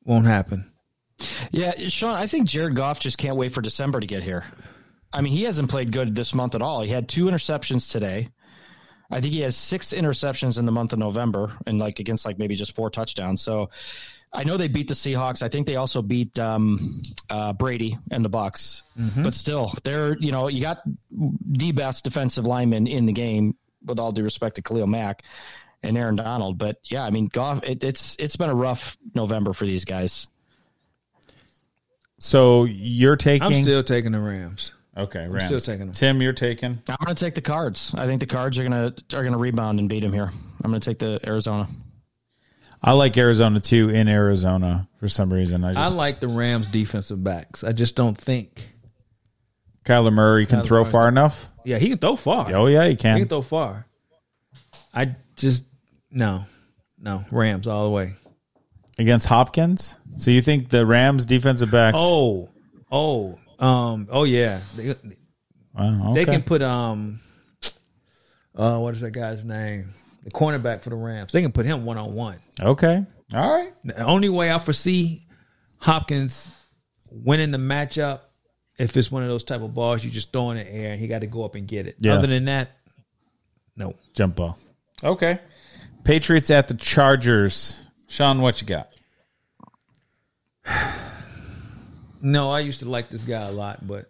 Won't happen. Yeah, Sean, I think Jared Goff just can't wait for December to get here. I mean, he hasn't played good this month at all. He had two interceptions today. I think he has six interceptions in the month of November and like against like maybe just four touchdowns. So I know they beat the Seahawks. I think they also beat um, uh, Brady and the Bucs. But still, they're you know you got the best defensive lineman in the game. With all due respect to Khalil Mack and Aaron Donald, but yeah, I mean, Goff. It, it's it's been a rough November for these guys. So you're taking. I'm still taking the Rams. Okay. Rams. still taking them. Tim, you're taking. I'm going to take the Cards. I think the Cards are going to are going to rebound and beat him here. I'm going to take the Arizona. I like Arizona too. In Arizona for some reason, I I like the Rams defensive backs. I just don't think. Kyler Murray can Kyler throw Murray. far enough. Yeah, he can throw far. Oh yeah, he can. He can. can throw far. I just no, no Rams all the way. against Hopkins. So you think the Rams defensive backs? Oh, oh, um, oh yeah. They, Wow, they can put um, uh, what is that guy's name? The cornerback for the Rams. They can put him one on one. Okay, all right. The only way I foresee Hopkins winning the matchup if it's one of those type of balls you just throw in the air and he got to go up and get it. Yeah. Other than that, no. Jump ball. Okay. Patriots at the Chargers. Sean, what you got? No, I used to like this guy a lot, but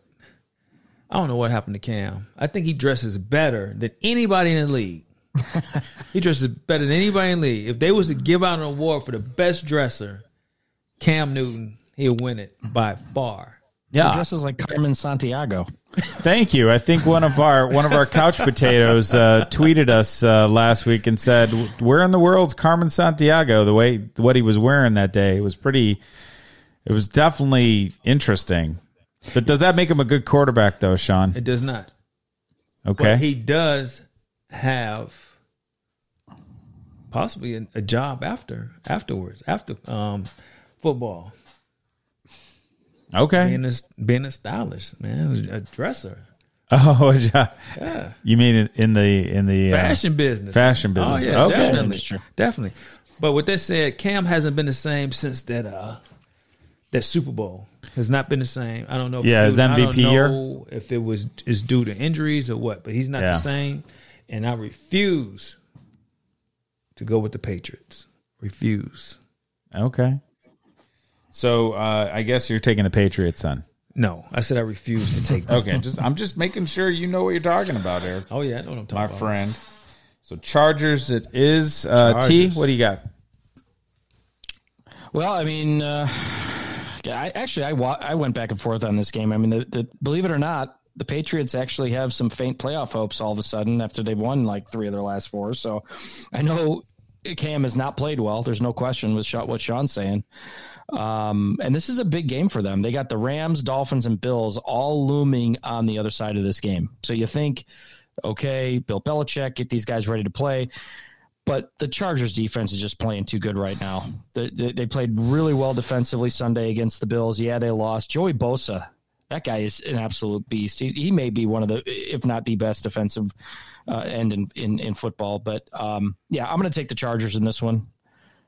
I don't know what happened to Cam. I think he dresses better than anybody in the league. he dresses better than anybody in the league. If they was to give out an award for the best dresser, Cam Newton, he'll win it by far. Yeah, He Yeah, dresses like Carmen Sandiego. thank you. I think one of our one of our couch potatoes uh, tweeted us uh, last week and said, "Where in the world's Carmen Sandiego?" The way what he was wearing that day was pretty. It was definitely interesting. But does that make him a good quarterback, though, Sean? It does not. Okay. But he does have possibly a, a job after afterwards after um, football. okay. Being a being a stylist man, a dresser. Oh, yeah. you mean in the in the uh, Fashion business. fashion Oh business? yeah, okay. definitely, definitely. But with that said, Cam hasn't been the same since that uh that Super Bowl has not been the same. I don't know. If Yeah, it his was- I don't MVP year? If it was is due to injuries or what, but he's not Yeah. the same. And I refuse to go with the Patriots. Refuse. Okay. So uh, I guess you're taking the Patriots then. No, I said I refuse to take. Okay, just I'm just making sure you know what you're talking about, Eric, Oh yeah, I know what I'm talking my about. friend. So Chargers, it is. Uh, T, what do you got? Well, I mean, uh, yeah, I actually I wa- I went back and forth on this game. I mean, the, the, believe it or not, the Patriots actually have some faint playoff hopes all of a sudden after they've won like three of their last four. So I know Cam has not played well. There's no question with what Sean's saying. Um, and this is a big game for them. They got the Rams, Dolphins, and Bills all looming on the other side of this game. So you think, okay, Bill Belichick, get these guys ready to play. But the Chargers defense is just playing too good right now. They, they, played really well defensively Sunday against the Bills. Yeah, they lost. Joey Bosa, that guy is an absolute beast. He, he may be one of the, if not the best defensive uh, end in, in, in football. But um, yeah, I'm going to take the Chargers in this one.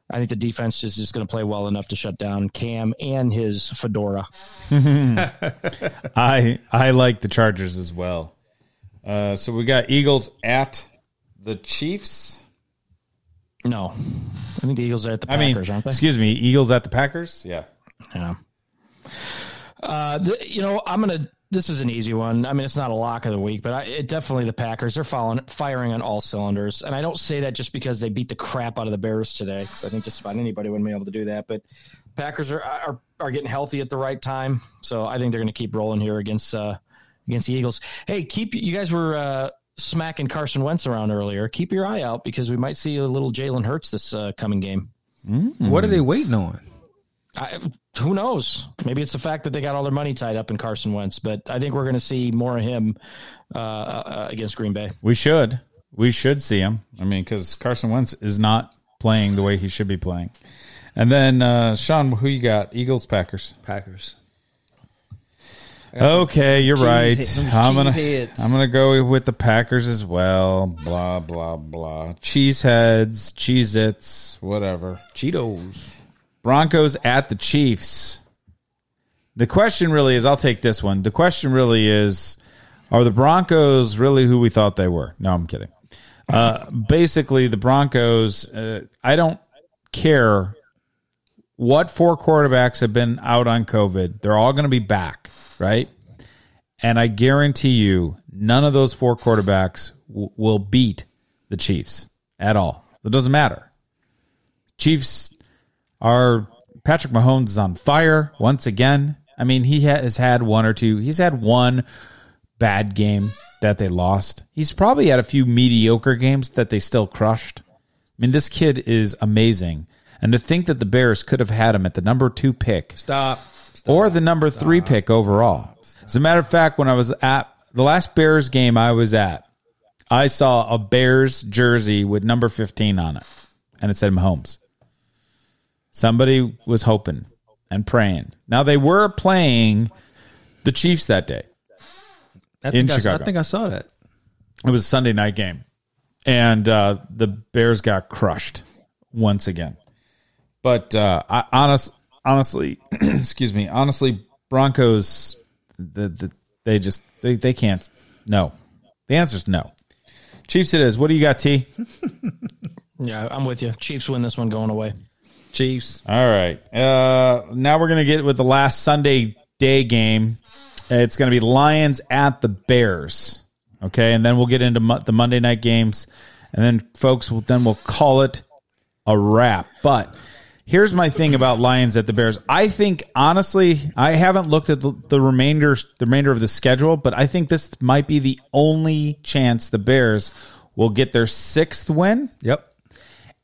I think the defense is just going to play well enough to shut down Cam and his fedora. I I like the Chargers as well. Uh, so we got Eagles at the Chiefs. No, I think the Eagles are at the I mean, Packers, aren't they? excuse me, Eagles at the Packers. Yeah. Yeah. Uh, the, you know, I'm gonna. This is an easy one. I mean, it's not a lock of the week, but I, it definitely the Packers. They're following, firing on all cylinders, and I don't say that just because they beat the crap out of the Bears today, because I think just about anybody wouldn't be able to do that. But Packers are are, are getting healthy at the right time, so I think they're going to keep rolling here against uh, against the Eagles. Hey, keep you guys were uh, smacking Carson Wentz around earlier. Keep your eye out because we might see a little Jalen Hurts this uh, coming game. What are they waiting on? I, who knows? Maybe it's the fact that they got all their money tied up in Carson Wentz, but I think we're going to see more of him uh, uh, against Green Bay. We should. We should see him. I mean, because Carson Wentz is not playing the way he should be playing. And then uh, Sean, who you got? Eagles, Packers. Packers. Okay, you're cheese right. head- I'm gonna heads. I'm gonna go with the Packers as well. Blah blah blah. Cheeseheads, Cheez Its, whatever. Cheetos. Broncos at the Chiefs. The question really is I'll take this one. The question really is are the Broncos really who we thought they were? No, I'm kidding. Uh, basically, the Broncos, uh, I don't care what four quarterbacks have been out on COVID. They're all going to be back, right? And I guarantee you, none of those four quarterbacks w- will beat the Chiefs at all. It doesn't matter. Chiefs are Patrick Mahomes is on fire once again. I mean, he has had one or two. He's had one bad game that they lost. He's probably had a few mediocre games that they still crushed. I mean, this kid is amazing. And to think that the Bears could have had him at the number two pick Stop. Or the number three pick overall. As a matter of fact, when I was at the last Bears game I was at, I saw a Bears jersey with number 15 on it, and it said Mahomes. Somebody was hoping and praying. Now, they were playing the Chiefs that day. I think I, Chicago. I think I saw that. It was a Sunday night game, and uh, the Bears got crushed once again. But uh, I, honest, honestly, excuse me, honestly, Broncos, the, the, they just they, they can't. No, the answer is no. Chiefs, it is. What do you got, T? Yeah, I'm with you. Chiefs win this one going away. Chiefs. All right. Uh, now we're gonna get with the last Sunday day game. It's gonna be Lions at the Bears. Okay, and then we'll get into mo- the Monday night games, and then folks, we'll, then we'll call it a wrap. But here's my thing about Lions at the Bears. I think honestly, I haven't looked at the, the remainder the remainder of the schedule, but I think this might be the only chance the Bears will get their sixth win Yep.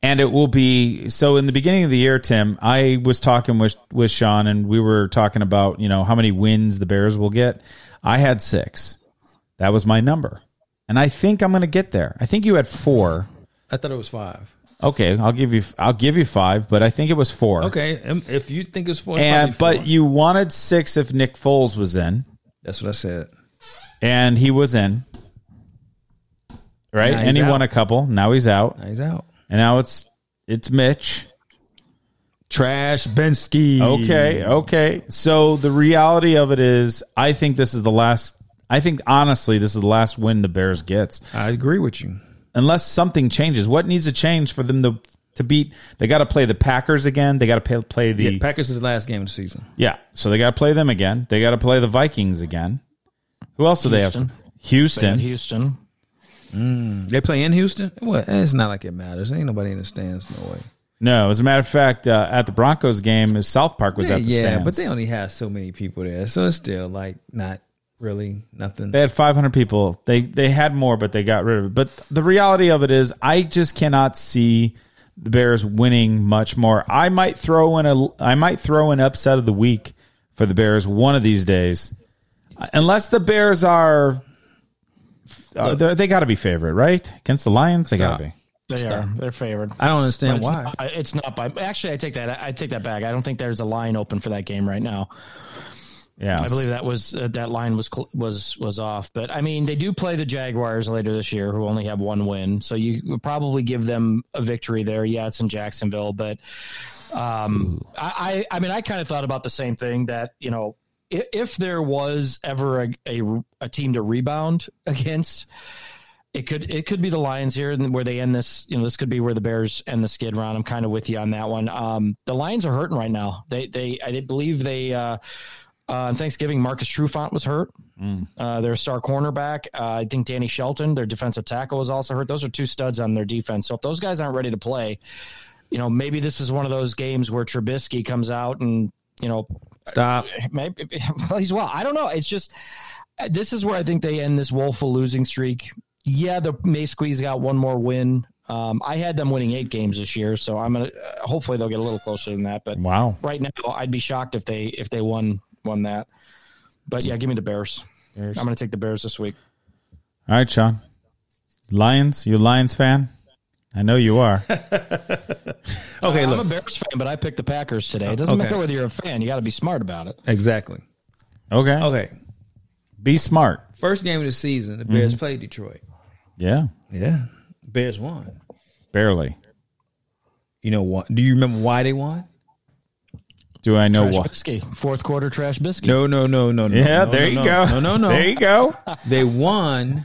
and it will be so in the beginning of the year tim i was talking with with sean and we were talking about you know how many wins the bears will get i had six that was my number and i think i'm going to get there i think you had four I thought it was five. Okay i'll give you i'll give you five but i think it was four Okay. um, If you think it's four, and but four. you wanted six if nick foles was in that's what I said. and he was in. Right, and he out. won a couple. Now he's out, Now he's out. and now it's it's Mitch. Trash Bensky. Okay, okay. So the reality of it is, I think this is the last. I think honestly, this is the last win the Bears gets, I agree with you. Unless something changes. What needs to change for them to to beat? They got to play the Packers again. They got to play, play the Yeah, Packers is the last game of the season. yeah. So they got to play them again. They got to play the Vikings again. Who else do they have? Houston. to Houston. And Houston. They play in Houston. Well, it's not like it matters. Ain't nobody in the stands. No way. No, as a matter of fact, uh, at the Broncos game, South Park was Yeah, at the yeah, stands. but they only have so many people there, so it's still like not really nothing. They had 500 people. They they had more, but they got rid of it. But the reality of it is, I just cannot see the Bears winning much more. I might throw in a I might throw an upset of the week for the Bears one of these days, unless the Bears are. Uh, they're- got to be favorite, right? Against the Lions, they got to be. They are. They're favored. I don't understand it's why. Not, it's not by. Actually, I take that. I take that back. I don't think there's a line open for that game right now. Yeah, I believe that was uh, that line was was was off. But I mean, they do play the Jaguars later this year, who only have one win. So you would probably give them a victory there. Yeah, it's in Jacksonville, but um, I, I I mean, I kind of thought about the same thing that you know. If there was ever a, a, a team to rebound against, it could it could be the Lions here, and where they end this. You know, this could be where the Bears end the skid round. I'm kind of with you on that one. Um, the Lions are hurting right now. They they I believe they uh, uh, on Thanksgiving Marcus Trufant was hurt. Uh, their star cornerback. Uh, I think Danny Shelton, their defensive tackle, was also hurt. Those are two studs on their defense. So if those guys aren't ready to play, you know, maybe this is one of those games where Trubisky comes out and you know Stop. maybe plays well. I don't know. It's just this is where I think they end this woeful losing streak. Yeah, the May squeeze got one more win. Um, I had them winning eight games this year, so I'm gonna. Uh, hopefully, they'll get a little closer than that. But wow. right now, I'd be shocked if they if they won won that. But yeah, give me the Bears. I'm gonna take the Bears this week. All right, Sean. Lions, you a Lions fan? I know you are. Okay, look, I'm a Bears fan, but I picked the Packers today. It doesn't Okay. matter whether you're a fan; you got to be smart about it. Exactly. Okay. Okay. Be smart. First game of the season, the Bears mm-hmm. played Detroit. Yeah. Yeah. Bears won. Barely. You know what? Do you remember why they won? Do I know Trash what? biscuit, fourth quarter trash biscuit. No, no, no, no, no. Yeah, no, there no, you no. go. No, no, no. There you go. They won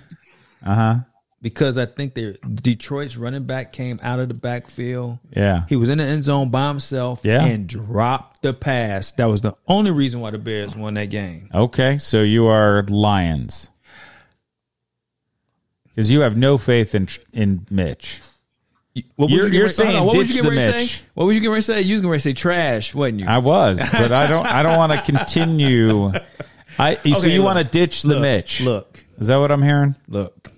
Uh huh. because I think they Detroit's running back came out of the backfield. Yeah. He was in the end zone by himself Yeah. and dropped the pass. That was the only reason why the Bears won that game. Okay, so you are Lions because you have no faith in in Mitch. What You're- you you're saying on, what ditch you the to Mitch. say? What was you ready to say? You was ready to say trash, wasn't you? I was, but I don't. I don't want to continue. I so you want to ditch the Look, Mitch? Look, Is that what I'm hearing? look.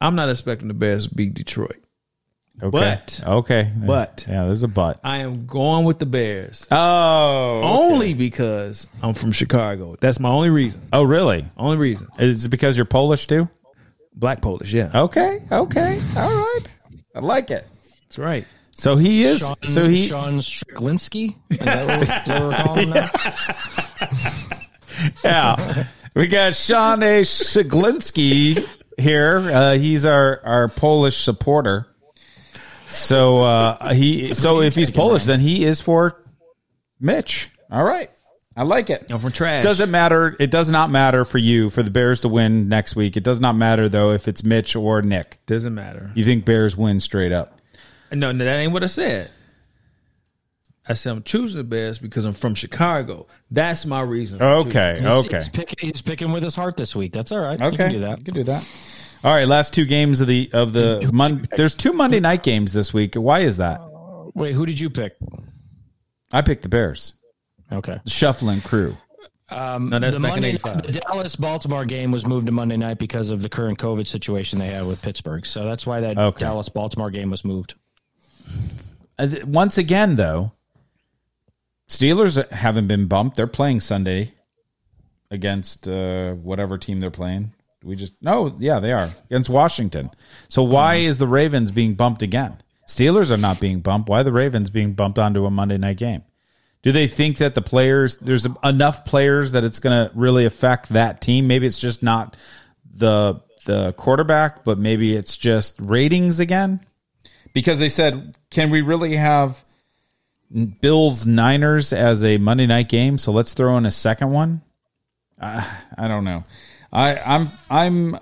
I'm not expecting the Bears to beat Detroit. Okay. But- okay, but- yeah, there's a but. I am going with the Bears Oh, only because I'm from Chicago. That's my only reason. oh, really? Only reason. Is it because you're Polish too? Black Polish, yeah. Okay, okay, all right. I like it. That's right. So he is. Sean, so he. Sean Stricklinski. Is that what, is what we're calling now? Yeah. We got Sean A. Shiglinski here. Uh, he's our, our Polish supporter. So uh, he so if he's Polish, then he is for Mitch. All right. I like it. I'm from trash. Doesn't matter. It does not matter for you for the Bears to win next week. It does not matter though if it's Mitch or Nick. Doesn't matter. You think Bears win straight up? No, no, that ain't what I said. I said I'm choosing the Bears because I'm from Chicago. That's my reason. Okay. He's, Okay. he's, pick, he's picking with his heart this week. That's all right. You Okay. can do that. You can do that. All right, last two games of the of the Mon- There's two Monday night games this week. Why is that? Wait, who did you pick? I picked the Bears. Okay. Shuffling crew. Um, No, that's the back Monday, 85. the Dallas Baltimore game was moved to Monday night because of the current COVID situation they have with Pittsburgh. So that's why that Okay. Dallas Baltimore game was moved. Uh, Once again, though, Steelers haven't been bumped. They're playing Sunday against uh, whatever team they're playing. We just no, yeah, they are against Washington. So why is the Ravens being bumped again? Steelers are not being bumped. Why are the Ravens being bumped onto a Monday night game? Do they think that the players there's enough players that it's going to really affect that team? Maybe it's just not the the quarterback, but maybe it's just ratings again. Because they said, can we really have Bills Niners as a Monday night game? So let's throw in a second one. Uh, I don't know. I I'm I'm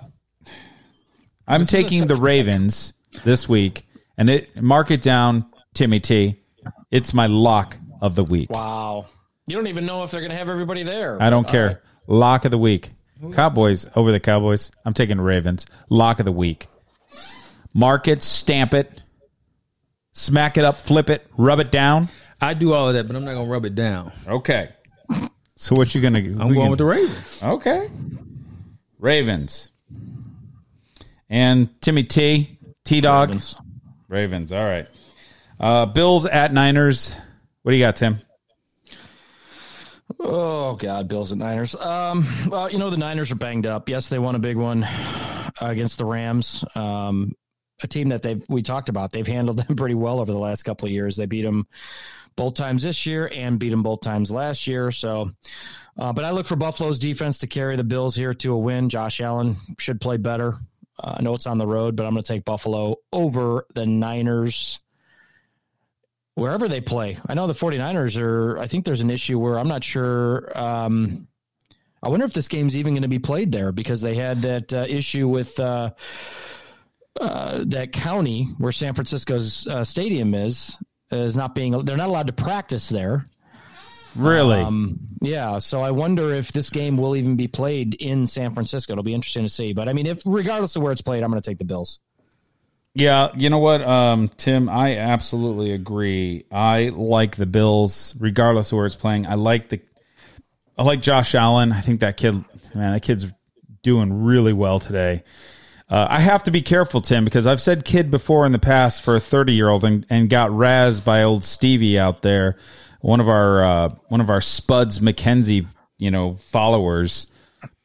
I'm taking the Ravens this week, and it mark it down, Timmy T. It's my lock of the week. Wow. You don't even know if they're going to have everybody there. I don't care. Lock of the week. Cowboys over the Cowboys. I'm taking Ravens. Lock of the week. Mark it, stamp it, smack it up, flip it, rub it down. I do all of that, but I'm not gonna rub it down. Okay. So what you gonna? I'm going with the Ravens. Okay. Ravens. And Timmy T. T Dog. Ravens. Ravens. All right. Uh, Bills at Niners. What do you got, Tim? Oh God, Bills and Niners. Um, well, you know the Niners are banged up. Yes, they won a big one against the Rams. Um, a team that they've we talked about. They've handled them pretty well over the last couple of years. They beat them both times this year and beat them both times last year. So, uh, but I look for Buffalo's defense to carry the Bills here to a win. Josh Allen should play better. Uh, I know it's on the road, but I'm going to take Buffalo over the Niners wherever they play. I know the 49ers are, I think there's an issue where I'm not sure. Um, I wonder if this game's even going to be played there because they had that uh, issue with uh, uh, that county where San Francisco's uh, stadium is is not being. They're not allowed to practice there. Really? Um, yeah. So I wonder if this game will even be played in San Francisco. It'll be interesting to see. But I mean, if regardless of where it's played, I'm going to take the Bills. Yeah, you know what, um, Tim, I absolutely agree. I like the Bills, regardless of where it's playing. I like the, I like Josh Allen. I think that kid, man, that kid's doing really well today. Uh, I have to be careful, Tim, because I've said kid before in the past for a 30 year old and, and got razzed by old Stevie out there, one of our uh, one of our Spuds MacKenzie, you know, followers.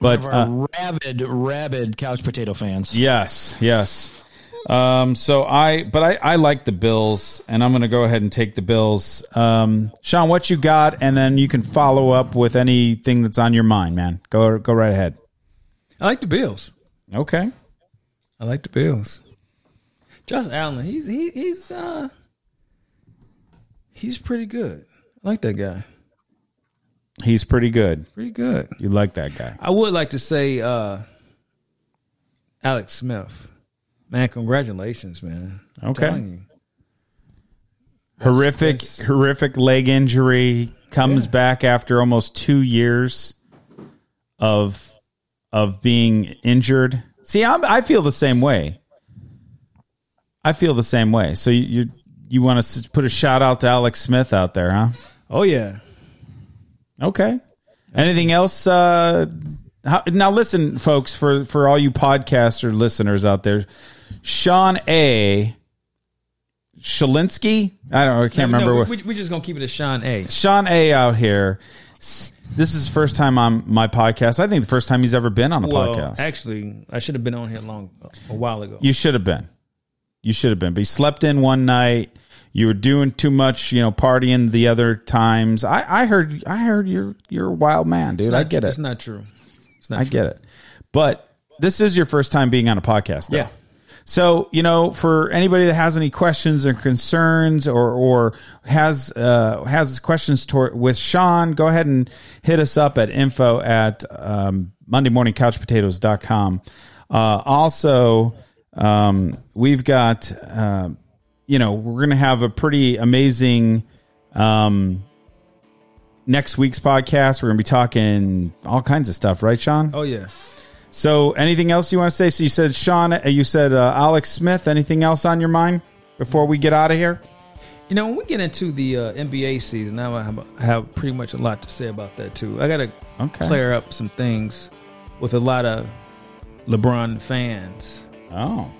But uh, rabid, rabid couch potato fans. Yes, yes. Um, so I, but I, I like the Bills, and I'm going to go ahead and take the Bills. Um, Sean, what you got, and then you can follow up with anything that's on your mind, man. Go, go right ahead. I like the Bills. Okay. I like the Bills. Josh Allen, he's he, he's uh he's pretty good. I like that guy. He's pretty good. Pretty good. You like that guy. I would like to say uh Alex Smith. Man, congratulations, man. I'm Okay. horrific, that's- horrific leg injury comes Yeah. back after almost two years of of being injured. See, I'm, I feel the same way. I feel the same way. So you you, you want to put a shout out to Alex Smith out there, huh? Oh yeah. Okay. Anything else? Uh, how, now, listen, folks, for for all you podcaster listeners out there, Sean A. Shalinsky. I don't. know. I can't No, remember. we, what, we, we're just gonna keep it as Sean A. Sean A. out here. This is first time on my podcast. I think the first time he's ever been on a Well, podcast. actually, I should have been on here long a while ago. you should have been. You should have been. But you slept in one night. You were doing too much, you know, partying the other times. I, I heard. I heard you're you're a wild man, dude. I get it. It's not true. It's not I true. get it. But this is your first time being on a podcast, though. Yeah. So, you know, for anybody that has any questions or concerns or, or has, uh, has questions with Sean, go ahead and hit us up at info at, um, MondayMorningCouchPotatoes.com. Uh, also, um, we've got, uh, you know, we're going to have a pretty amazing, um, next week's podcast. We're going to be talking all kinds of stuff, right, Sean? Oh yeah. So, anything else you want to say? So, you said Sean, uh, you said uh, Alex Smith. Anything else on your mind before we get out of here? You know, when we get into the uh, NBA season, I have, have pretty much a lot to say about that too. I got to Okay. clear up some things with a lot of LeBron fans. Oh,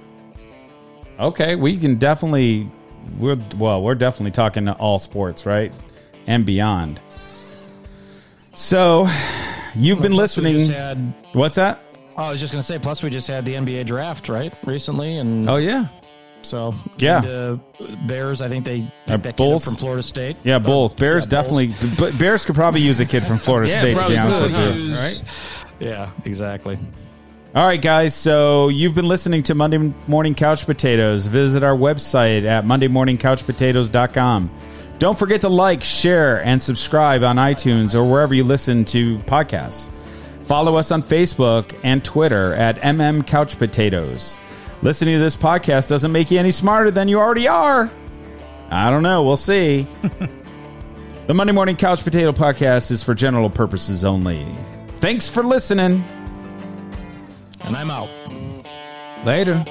okay. We can definitely. We're well. We're definitely talking to all sports, right, and beyond. So, you've been listening. just had- What's that? Oh, I was just going to say. Plus, we just had the NBA draft right recently, and Oh yeah, So Yeah. and, uh, Bears. I think they Uh, picked that kid Bulls? from Florida State. Yeah, Bulls. Bears yeah, Bulls. definitely. But Bears could probably use a kid from Florida Yeah, State. To be probably honest with you. right? Yeah, exactly. All right, guys. So you've been listening to Monday Morning Couch Potatoes. Visit our website at mondaymorningcouchpotatoes.com. Don't forget to like, share, and subscribe on iTunes or wherever you listen to podcasts. Follow us on Facebook and Twitter at MM Couch Potatoes. Listening to this podcast doesn't make you any smarter than you already are. I don't know. We'll see. the Monday Morning Couch Potato Podcast is for general purposes only. Thanks for listening. And I'm out. Later.